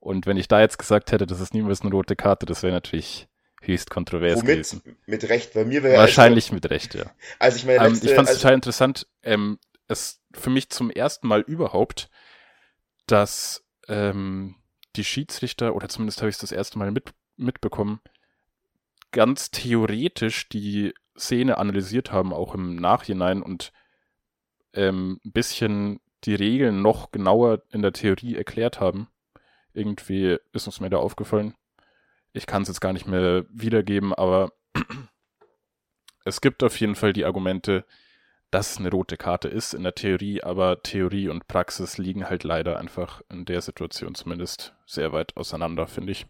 Und wenn ich da jetzt gesagt hätte, das ist niemals eine rote Karte, das wäre natürlich höchst kontrovers Womit? gewesen. Mit Recht, bei mir wäre Wahrscheinlich mit Recht, ja. Also ich meine, ähm, ich fand es total interessant, ähm, es für mich zum ersten Mal überhaupt, dass ähm, die Schiedsrichter, oder zumindest habe ich es das erste Mal mit, mitbekommen, ganz theoretisch die Szene analysiert haben, auch im Nachhinein und ähm, ein bisschen die Regeln noch genauer in der Theorie erklärt haben. Irgendwie ist uns mir da aufgefallen. Ich kann es jetzt gar nicht mehr wiedergeben, aber es gibt auf jeden Fall die Argumente, dass es eine rote Karte ist in der Theorie, aber Theorie und Praxis liegen halt leider einfach in der Situation zumindest sehr weit auseinander, finde ich.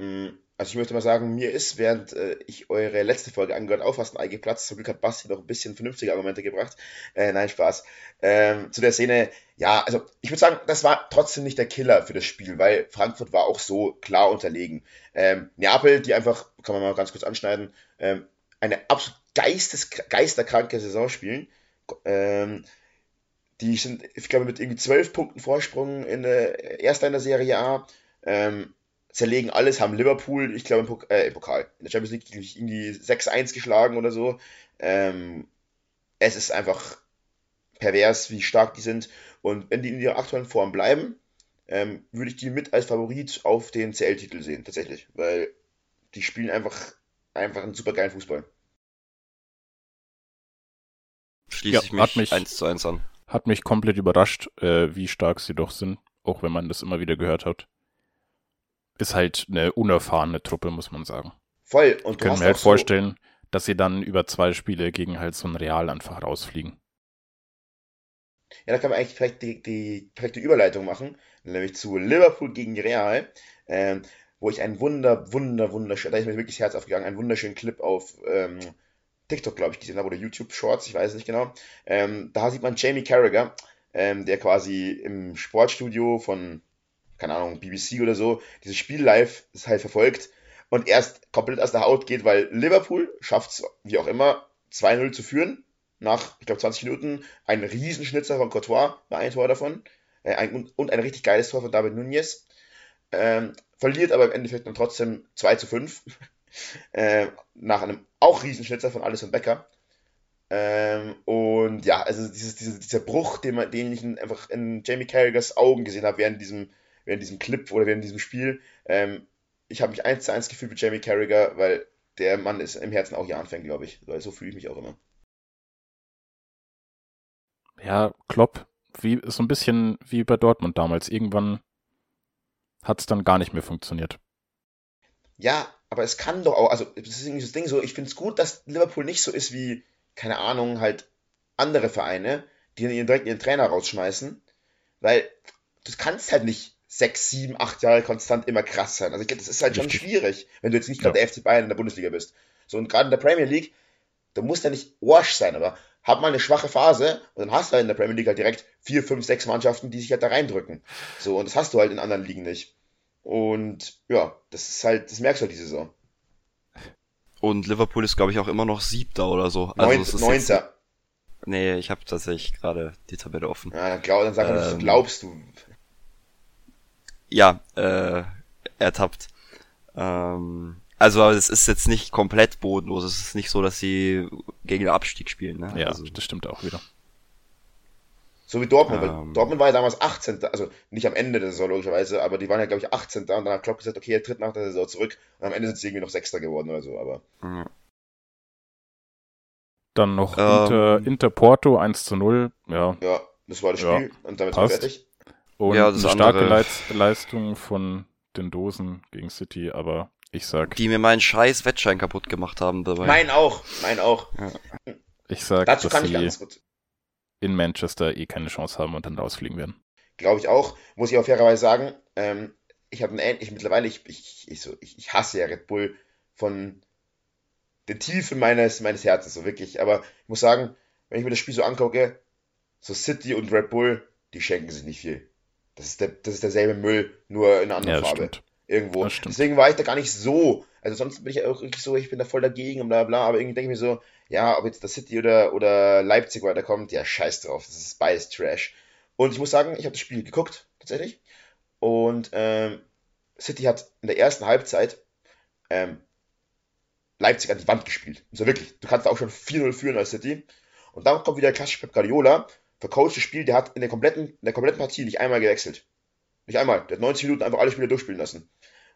Mhm. Also ich möchte mal sagen, mir ist, während äh, ich eure letzte Folge angehört, auch fast ein Ei geplatzt. Zum Glück hat Basti noch ein bisschen vernünftige Argumente gebracht. Äh, nein, Spaß. Ähm, zu der Szene, ja, also ich würde sagen, das war trotzdem nicht der Killer für das Spiel, weil Frankfurt war auch so klar unterlegen. Ähm, Neapel, die einfach, kann man mal ganz kurz anschneiden, ähm, eine absolut geistes, geisterkranke Saison spielen. Ähm, die sind, ich glaube, mit irgendwie zwölf Punkten Vorsprung in der erster in der Serie A. Ähm, zerlegen alles, haben Liverpool, ich glaube im, Pok äh, im Pokal, in der Champions League irgendwie 6-1 geschlagen oder so. Ähm, es ist einfach pervers, wie stark die sind. Und wenn die in ihrer aktuellen Form bleiben, ähm, würde ich die mit als Favorit auf den CL-Titel sehen, tatsächlich. Weil die spielen einfach, einfach einen super geilen Fußball. Schließe ja, ich mich, mich 1 zu 1 an. hat mich komplett überrascht, äh, wie stark sie doch sind, auch wenn man das immer wieder gehört hat. Ist halt eine unerfahrene Truppe, muss man sagen. Voll. Und ich könnte mir halt vorstellen, so dass sie dann über zwei Spiele gegen halt so ein Real einfach rausfliegen. Ja, da kann man eigentlich vielleicht die, die perfekte Überleitung machen, nämlich zu Liverpool gegen Real, ähm, wo ich einen wunder, wunder, wunderschön, da ist mir wirklich das Herz aufgegangen, einen wunderschönen Clip auf ähm, TikTok, glaube ich, gesehen habe, oder YouTube Shorts, ich weiß es nicht genau. Ähm, da sieht man Jamie Carragher, ähm, der quasi im Sportstudio von, keine Ahnung, BBC oder so, dieses Spiel live halt verfolgt und erst komplett aus der Haut geht, weil Liverpool schafft es, wie auch immer, 2-0 zu führen. Nach, ich glaube, 20 Minuten ein Riesenschnitzer von Courtois, war ein Tor davon. Äh, ein, und ein richtig geiles Tor von David Nunez. Ähm, verliert aber im Endeffekt dann trotzdem 2 zu 5. äh, nach einem auch Riesenschnitzer von Alisson Becker. Ähm, und ja, also dieses, dieses, dieser Bruch, den, man, den ich in, einfach in Jamie Carragers Augen gesehen habe während diesem, während diesem Clip oder während diesem Spiel, ähm, ich habe mich eins zu eins gefühlt mit Jamie Carragher, weil der Mann ist im Herzen auch Jan-Fan, glaube ich. Weil so fühle ich mich auch immer. Ja, Klopp, wie, so ein bisschen wie bei Dortmund damals. Irgendwann hat es dann gar nicht mehr funktioniert. Ja, aber es kann doch auch, also das ist irgendwie das Ding so, ich finde es gut, dass Liverpool nicht so ist wie, keine Ahnung, halt andere Vereine, die dann direkt ihren Trainer rausschmeißen, weil du kannst halt nicht sechs, sieben, acht Jahre konstant immer krass sein. Also ich, das ist halt schon schwierig, wenn du jetzt nicht gerade ja. der FC Bayern in der Bundesliga bist. So, und gerade in der Premier League, da muss ja nicht Wash sein, aber hab mal eine schwache Phase und dann hast du halt in der Premier League halt direkt vier, fünf, sechs Mannschaften, die sich halt da reindrücken. So, und das hast du halt in anderen Ligen nicht. Und ja, das ist halt, das merkst du halt die Saison. Und Liverpool ist, glaube ich, auch immer noch siebter oder so. Also Neun, ist Neunter. Jetzt, nee, ich habe tatsächlich gerade die Tabelle offen. Ja, dann, glaub, dann sag ähm, nicht, glaubst du ja, äh, ertappt. Ähm, also es ist jetzt nicht komplett bodenlos. Es ist nicht so, dass sie gegen den Abstieg spielen. Ne? Ja, also, das stimmt auch wieder. So wie Dortmund. Ähm, Dortmund war ja damals 18. Also nicht am Ende der Saison logischerweise, aber die waren ja, glaube ich, 18. Und dann hat Klopp gesagt, okay, er tritt nach der Saison zurück. Und am Ende sind sie irgendwie noch Sechster geworden oder so. Aber. Dann noch ähm, Inter, Inter Porto 1 zu 0. Ja, ja das war das Spiel. Ja, und damit sind wir fertig. Und ja, eine starke andere... Leistung von den Dosen gegen City, aber ich sag. Die mir meinen scheiß Wettschein kaputt gemacht haben dabei. Mein auch, mein auch. Ja. Ich sag, Dazu dass sie in Manchester eh keine Chance haben und dann rausfliegen werden. Glaube ich auch. Muss ich auch fairerweise sagen, ähm, ich habe ähnlich mittlerweile, ich, ich, ich, so, ich, ich hasse ja Red Bull von der Tiefe meines, meines Herzens, so wirklich. Aber ich muss sagen, wenn ich mir das Spiel so angucke, so City und Red Bull, die schenken sich nicht viel. Das ist, der, das ist derselbe Müll, nur in einer anderen ja, Farbe. Stimmt. Irgendwo. Deswegen war ich da gar nicht so. Also sonst bin ich ja auch wirklich so, ich bin da voll dagegen und bla bla, aber irgendwie denke ich mir so, ja, ob jetzt der City oder, oder Leipzig weiterkommt, ja, scheiß drauf. Das ist beides Trash. Und ich muss sagen, ich habe das Spiel geguckt, tatsächlich. Und ähm, City hat in der ersten Halbzeit ähm, Leipzig an die Wand gespielt. Also wirklich, du kannst da auch schon 4-0 führen als City. Und dann kommt wieder klassisch Pep Guardiola vercoachtes Spiel, der hat in der kompletten, in der kompletten Partie nicht einmal gewechselt. Nicht einmal. Der hat 90 Minuten einfach alle Spiele durchspielen lassen.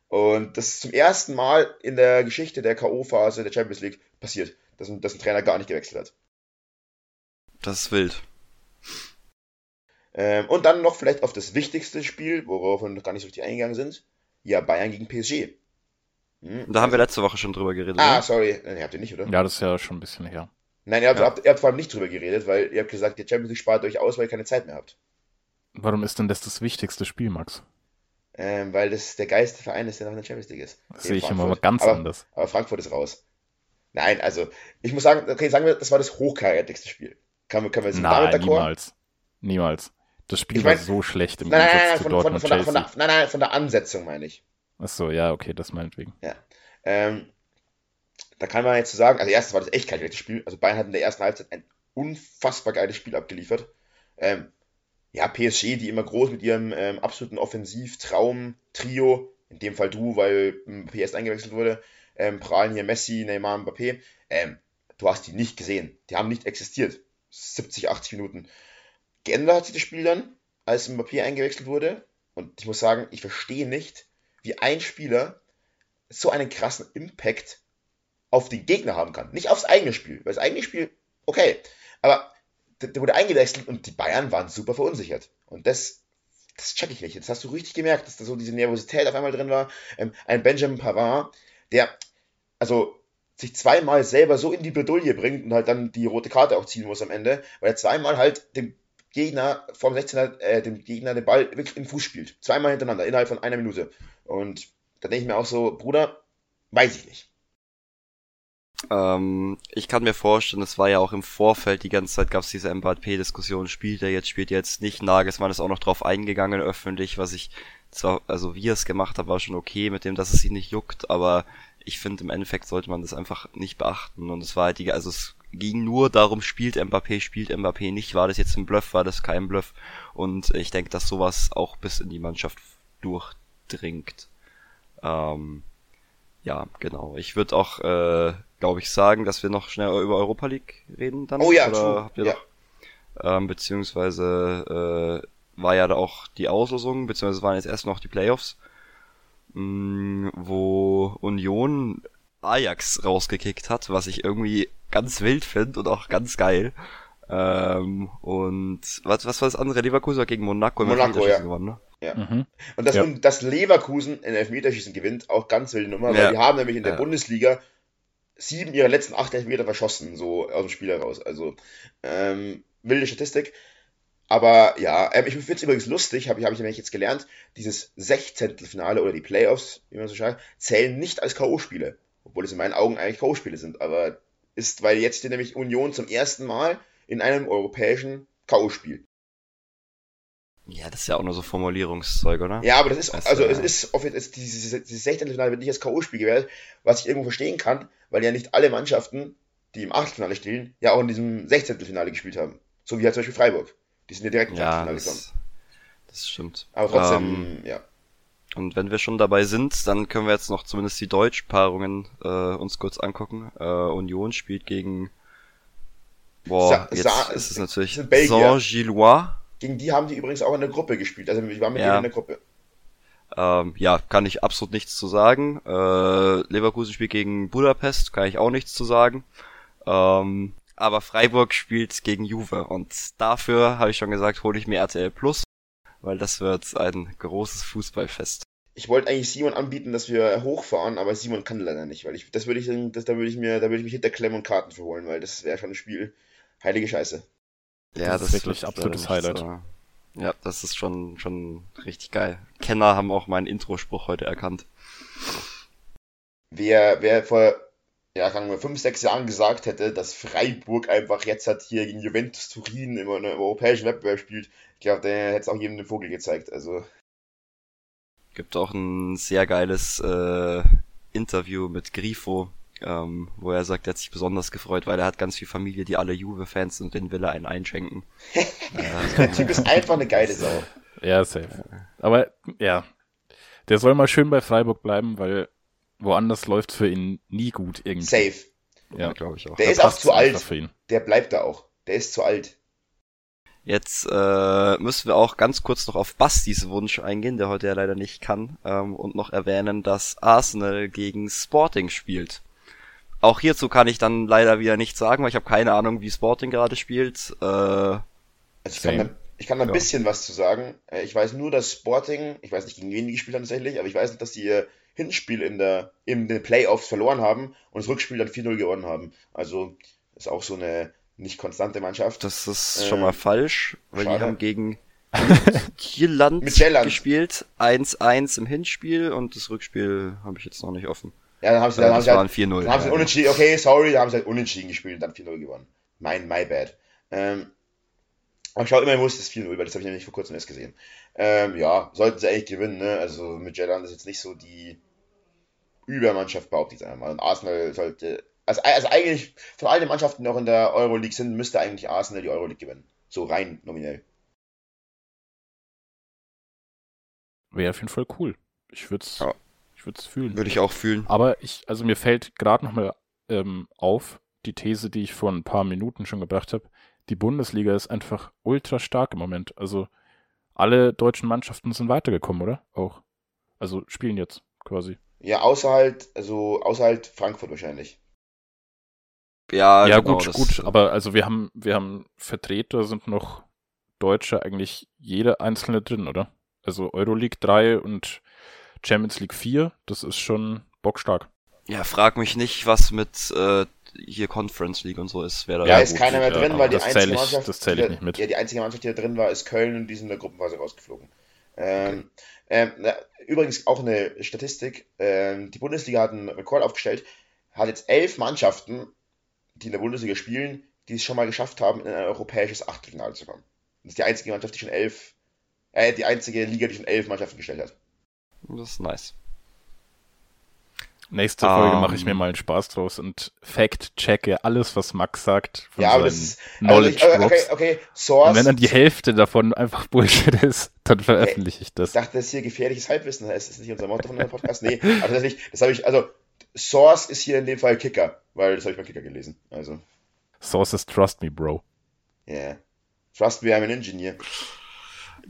Und das ist zum ersten Mal in der Geschichte der K.O.-Phase der Champions League passiert, dass ein, dass ein Trainer gar nicht gewechselt hat. Das ist wild. Ähm, und dann noch vielleicht auf das wichtigste Spiel, worauf wir noch gar nicht so richtig eingegangen sind. Ja, Bayern gegen PSG. Hm. Da haben wir letzte Woche schon drüber geredet. Ah, oder? sorry. Nee, habt ihr nicht, oder? Ja, das ist ja schon ein bisschen her. Nein, ihr habt, ja. habt, ihr habt vor allem nicht drüber geredet, weil ihr habt gesagt, die Champions League spart euch aus, weil ihr keine Zeit mehr habt. Warum ist denn das das wichtigste Spiel, Max? Ähm, weil das der geilste Verein ist, der noch in der Champions League ist. Das sehe ich immer ganz aber, anders. Aber Frankfurt ist raus. Nein, also, ich muss sagen, okay, sagen wir, das war das hochkarätigste Spiel. Kann, können wir Nein, damit d'accord? niemals. Niemals. Das Spiel ich mein, war so schlecht im nein, nein, nein, zu von, Dortmund von, von, von, der, nein, nein, von der Ansetzung meine ich. Ach so, ja, okay, das meinetwegen. Ja. Ähm, da kann man jetzt sagen, also erstens war das echt kein schlechtes Spiel. Also Bayern hat in der ersten Halbzeit ein unfassbar geiles Spiel abgeliefert. Ähm, ja, PSG, die immer groß mit ihrem ähm, absoluten Offensiv-Traum-Trio, in dem Fall du, weil PS eingewechselt wurde, ähm, prahlen hier Messi, Neymar, Mbappé. Ähm, du hast die nicht gesehen. Die haben nicht existiert. 70, 80 Minuten. Geändert hat sich das Spiel dann, als Mbappé eingewechselt wurde. Und ich muss sagen, ich verstehe nicht, wie ein Spieler so einen krassen Impact auf den Gegner haben kann. Nicht aufs eigene Spiel. Weil das eigene Spiel, okay. Aber der wurde eingewechselt und die Bayern waren super verunsichert. Und das, das check ich nicht. Jetzt hast du richtig gemerkt, dass da so diese Nervosität auf einmal drin war. Ähm, ein Benjamin Pavard, der, also sich zweimal selber so in die Bredouille bringt und halt dann die rote Karte auch ziehen muss am Ende, weil er zweimal halt dem Gegner vom 16er, äh, dem Gegner den Ball wirklich im Fuß spielt. Zweimal hintereinander, innerhalb von einer Minute. Und da denke ich mir auch so, Bruder, weiß ich nicht. Ähm, ich kann mir vorstellen, es war ja auch im Vorfeld, die ganze Zeit gab es diese Mbappé-Diskussion, spielt er jetzt, spielt er jetzt nicht. Nagelsmann ist auch noch drauf eingegangen öffentlich, was ich zwar, also wie er es gemacht hat, war schon okay mit dem, dass es ihn nicht juckt, aber ich finde, im Endeffekt sollte man das einfach nicht beachten. Und es war halt die, also es ging nur darum, spielt Mbappé, spielt Mbappé nicht, war das jetzt ein Bluff, war das kein Bluff. Und ich denke, dass sowas auch bis in die Mannschaft durchdringt. Ähm, ja, genau. Ich würde auch, äh, glaube ich, sagen, dass wir noch schnell über Europa League reden dann. Oh ja, Oder true. habt ihr ja. Doch, ähm, beziehungsweise äh, war ja da auch die Auslosung, beziehungsweise waren jetzt erst noch die Playoffs, mh, mm, wo Union Ajax rausgekickt hat, was ich irgendwie ganz wild finde und auch ganz geil. Ähm, und was, was war das andere? Leverkusen gegen Monaco im Monaco, ja. gewonnen, ne? Ja. Mhm. Und, das, ja. das Leverkusen in Elfmeterschießen gewinnt, auch ganz wilde Nummer, weil ja. die haben nämlich in der ja. Bundesliga sieben ihrer letzten acht Elfmeter verschossen, so aus dem Spiel heraus. Also ähm, wilde Statistik. Aber ja, ähm, ich finde es übrigens lustig, habe ich, hab ich nämlich jetzt gelernt, dieses Sechzehntelfinale oder die Playoffs, wie man so schreibt, zählen nicht als K.O.-Spiele. Obwohl es in meinen Augen eigentlich K.O.-Spiele sind. Aber ist, weil jetzt steht nämlich Union zum ersten Mal in einem europäischen K.O.-Spiel. Ja, das ist ja auch nur so Formulierungszeug, oder? Ja, aber das ist, also es ist, es, dieses, dieses 16. Finale wird nicht als K.O.-Spiel gewählt, was ich irgendwo verstehen kann, weil ja nicht alle Mannschaften, die im Achtelfinale stehen, ja auch in diesem 16. Finale gespielt haben. So wie halt zum Beispiel Freiburg. Die sind ja direkt ins ja, Achtelfinale gekommen. Das stimmt. Aber trotzdem, ähm, ja. Und wenn wir schon dabei sind, dann können wir jetzt noch zumindest die Deutschpaarungen äh, uns kurz angucken. Äh, Union spielt gegen Boah, Sa jetzt Sa ist es natürlich Saint-Gillois. Gegen die haben die übrigens auch in der Gruppe gespielt. Also wir waren mit ja. denen in der Gruppe. Ähm, ja, kann ich absolut nichts zu sagen. Äh, Leverkusen spielt gegen Budapest, kann ich auch nichts zu sagen. Ähm, aber Freiburg spielt gegen Juve und dafür habe ich schon gesagt, hole ich mir RTL Plus, weil das wird ein großes Fußballfest. Ich wollte eigentlich Simon anbieten, dass wir hochfahren, aber Simon kann leider nicht, weil ich das würde ich das, da würde ich mir da würde ich mich hinterklemmen und Karten verholen, weil das wäre schon ein Spiel heilige Scheiße. Ja, das, das ist wirklich absolutes Highlight. So. Ja, das ist schon, schon richtig geil. Kenner haben auch meinen Introspruch heute erkannt. Wer, wer vor, ja, sagen wir, fünf, sechs Jahren gesagt hätte, dass Freiburg einfach jetzt hat hier gegen Juventus Turin immer einen europäischen Wettbewerb spielt, ich glaube, der hätte es auch jedem den Vogel gezeigt, also. Gibt auch ein sehr geiles äh, Interview mit Grifo, ähm, wo er sagt, er hat sich besonders gefreut, weil er hat ganz viel Familie, die alle Juve-Fans sind, den will er einen einschenken. der Typ ist einfach eine geile Sau. Ja, safe. Aber ja, der soll mal schön bei Freiburg bleiben, weil woanders läuft für ihn nie gut irgendwie. Safe. Ja, glaube ich auch. Der da ist auch zu alt. Der bleibt da auch. Der ist zu alt. Jetzt äh, müssen wir auch ganz kurz noch auf Bastis Wunsch eingehen, der heute ja leider nicht kann, ähm, und noch erwähnen, dass Arsenal gegen Sporting spielt. Auch hierzu kann ich dann leider wieder nichts sagen, weil ich habe keine Ahnung, wie Sporting gerade spielt. Äh, also ich, kann da, ich kann da ein ja. bisschen was zu sagen. Äh, ich weiß nur, dass Sporting, ich weiß nicht, gegen wen die gespielt haben tatsächlich, aber ich weiß nicht, dass die ihr Hinspiel in der in den Playoffs verloren haben und das Rückspiel dann 4-0 gewonnen haben. Also ist auch so eine nicht konstante Mannschaft. Das ist äh, schon mal falsch, weil schade. die haben gegen Kieland gespielt, 1-1 im Hinspiel und das Rückspiel habe ich jetzt noch nicht offen. Ja, dann haben sie, dann haben sie halt, 4-0. Dann haben sie unentschieden, okay, sorry, dann haben sie halt unentschieden gespielt und dann 4-0 gewonnen. Mein, my bad. Ähm, aber ich schaue immer, wo ist das 4-0, weil das habe ich nämlich vor kurzem erst gesehen. Ähm, ja, sollten sie eigentlich gewinnen, ne? Also mit Jelland ist jetzt nicht so die Übermannschaft, behaupte ich einmal. Und Arsenal sollte, also, also eigentlich von all den Mannschaften, die noch in der Euroleague sind, müsste eigentlich Arsenal die Euroleague gewinnen. So rein nominell. Wäre auf jeden Fall cool. Ich würde es ja. Ich würde es fühlen. Würde ich auch fühlen. Aber ich, also mir fällt gerade nochmal ähm, auf, die These, die ich vor ein paar Minuten schon gebracht habe, die Bundesliga ist einfach ultra stark im Moment. Also alle deutschen Mannschaften sind weitergekommen, oder? Auch. Also spielen jetzt quasi. Ja, außer halt, also außer halt Frankfurt wahrscheinlich. Ja, ja genau, gut, gut, aber also wir haben, wir haben Vertreter, sind noch Deutsche eigentlich jede einzelne drin, oder? Also Euroleague 3 und Champions League 4, das ist schon bockstark. Ja, frag mich nicht, was mit äh, hier Conference League und so ist. Wer da ja, ist keiner mehr drin, ja, weil die einzige, ich, mit. Ja, die einzige Mannschaft, die da drin war, ist Köln und die sind in der Gruppenphase rausgeflogen. Ähm, ähm, na, übrigens auch eine Statistik. Ähm, die Bundesliga hat einen Rekord aufgestellt, hat jetzt elf Mannschaften, die in der Bundesliga spielen, die es schon mal geschafft haben, in ein europäisches Achtelfinale zu kommen. Das ist die einzige Mannschaft, die schon elf, äh, die einzige Liga, die schon elf Mannschaften gestellt hat. Das ist nice. Nächste Folge um, mache ich mir ähm. mal einen Spaß draus und fact-checke alles, was Max sagt. Von ja, aber das ist, Knowledge also ich, okay, okay, Source. Und wenn dann die Hälfte davon einfach Bullshit ist, dann veröffentliche ich das. Ich dachte, das ist hier gefährliches Halbwissen, das ist nicht unser Motto von unserem Podcast. Nee, also das, das habe ich, also Source ist hier in dem Fall Kicker, weil das habe ich beim Kicker gelesen. Also. Source ist Trust Me, Bro. Yeah. Trust me, I'm an engineer.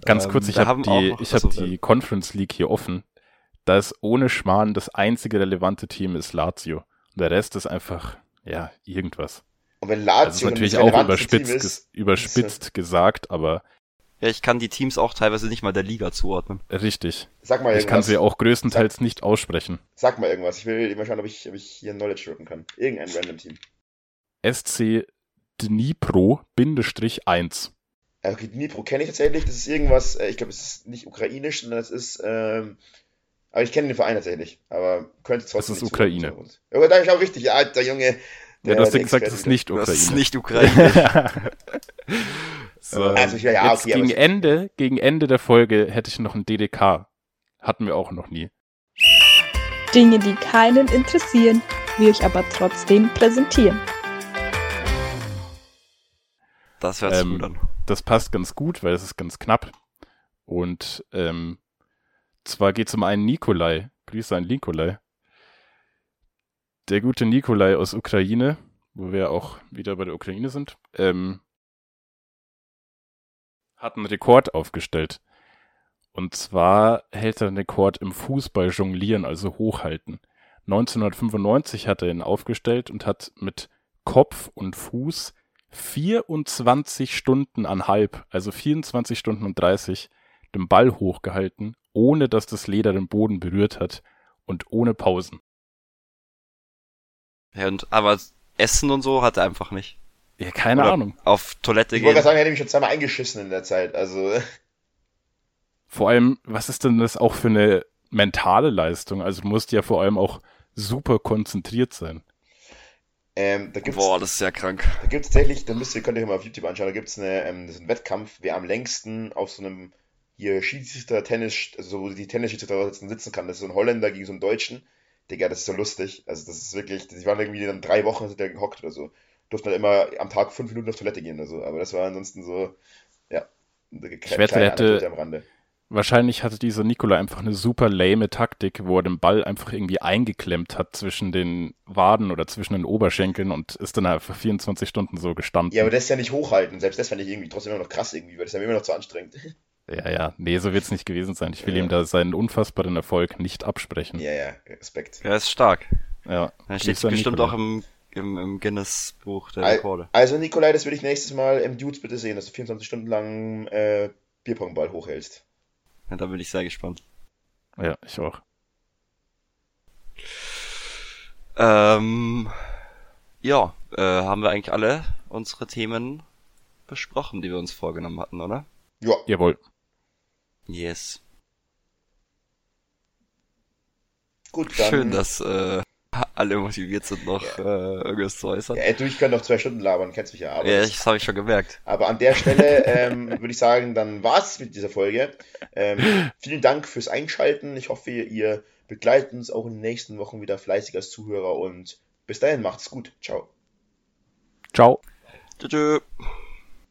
Ganz kurz, ähm, ich habe die, ich hab die Conference League hier offen da ist ohne Schmarrn das einzige relevante Team ist Lazio. Und der Rest ist einfach, ja, irgendwas. Und wenn Lazio das ist natürlich auch überspitzt, ist, überspitzt ist, gesagt, aber. Ja, ich kann die Teams auch teilweise nicht mal der Liga zuordnen. Richtig. Sag mal irgendwas. Ich kann sie auch größtenteils sag, nicht aussprechen. Sag mal irgendwas. Ich will mal schauen, ob ich, ob ich hier Knowledge drücken kann. Irgendein random Team. SC Dnipro-1. Okay, Dnipro kenne ich tatsächlich. Das ist irgendwas, äh, ich glaube, es ist nicht ukrainisch, sondern es ist ähm, aber ich kenne den Verein tatsächlich. Aber könnte trotzdem. Das ist Ukraine. Aber da ich auch richtig, alter Junge. Ja, du hast ja gesagt, es ist nicht Ukraine. Das ist nicht Ukraine. so, also, ja, ja, okay, gegen, Ende, gegen Ende der Folge hätte ich noch ein DDK. Hatten wir auch noch nie. Dinge, die keinen interessieren, wir euch aber trotzdem präsentieren. Das hört sich ähm, gut an. Das passt ganz gut, weil es ist ganz knapp. Und ähm, zwar geht es um einen Nikolai. Grüße an Nikolai. Der gute Nikolai aus Ukraine, wo wir auch wieder bei der Ukraine sind, ähm, hat einen Rekord aufgestellt. Und zwar hält er den Rekord im Fußball jonglieren, also hochhalten. 1995 hat er ihn aufgestellt und hat mit Kopf und Fuß 24 Stunden an halb, also 24 Stunden und 30, den Ball hochgehalten ohne dass das Leder den Boden berührt hat und ohne Pausen. Ja, und, aber Essen und so hat er einfach nicht. Ja, keine Oder Ahnung. Auf Toilette ich gehen. Ich wollte sagen, er hätte mich schon zweimal eingeschissen in der Zeit, also. Vor allem, was ist denn das auch für eine mentale Leistung? Also du musst ja vor allem auch super konzentriert sein. Ähm, da gibt's, Boah, das ist ja krank. Da gibt es tatsächlich, da müsst ihr, könnt ihr euch mal auf YouTube anschauen, da gibt es eine, ähm, das ist ein Wettkampf, wer am längsten auf so einem hier Schiedsrichter, Tennis, also wo die Tennisschiedsrichter sitzen, kann. Das ist so ein Holländer gegen so einen Deutschen. Digga, das ist so lustig. Also das ist wirklich, die waren irgendwie dann drei Wochen sind der gehockt oder so. Durften dann immer am Tag fünf Minuten auf Toilette gehen oder so. Aber das war ansonsten so, ja, eine ich wette, hätte, am Rande. Wahrscheinlich hatte dieser Nikola einfach eine super lame Taktik, wo er den Ball einfach irgendwie eingeklemmt hat zwischen den Waden oder zwischen den Oberschenkeln und ist dann einfach 24 Stunden so gestanden. Ja, aber das ist ja nicht hochhalten. Selbst das fand ich irgendwie trotzdem immer noch krass irgendwie, weil das ist ja immer noch zu anstrengend. Ja, ja, nee, so wird es nicht gewesen sein. Ich will ja. ihm da seinen unfassbaren Erfolg nicht absprechen. Ja, ja, Respekt. Er ist stark. Ja. Er steht bestimmt Nikolai. auch im, im, im Guinness-Buch der Rekorde. Also, Nikolai, das würde ich nächstes Mal im Dudes bitte sehen, dass du 24 Stunden lang äh, Bierpongball hochhältst. Ja, da bin ich sehr gespannt. Ja, ich auch. Ähm, ja, äh, haben wir eigentlich alle unsere Themen besprochen, die wir uns vorgenommen hatten, oder? Ja. Jawohl. Yes. Gut, dann. Schön, dass äh, alle motiviert sind, noch ja. äh, irgendwas zu äußern. Ja, du, ich könnte noch zwei Stunden labern, kennst mich ja. Aber ja, das habe ich schon gemerkt. Aber an der Stelle ähm, würde ich sagen, dann war's mit dieser Folge. Ähm, vielen Dank fürs Einschalten. Ich hoffe, ihr begleitet uns auch in den nächsten Wochen wieder fleißig als Zuhörer und bis dahin macht's gut. Ciao. Ciao. Tschüss.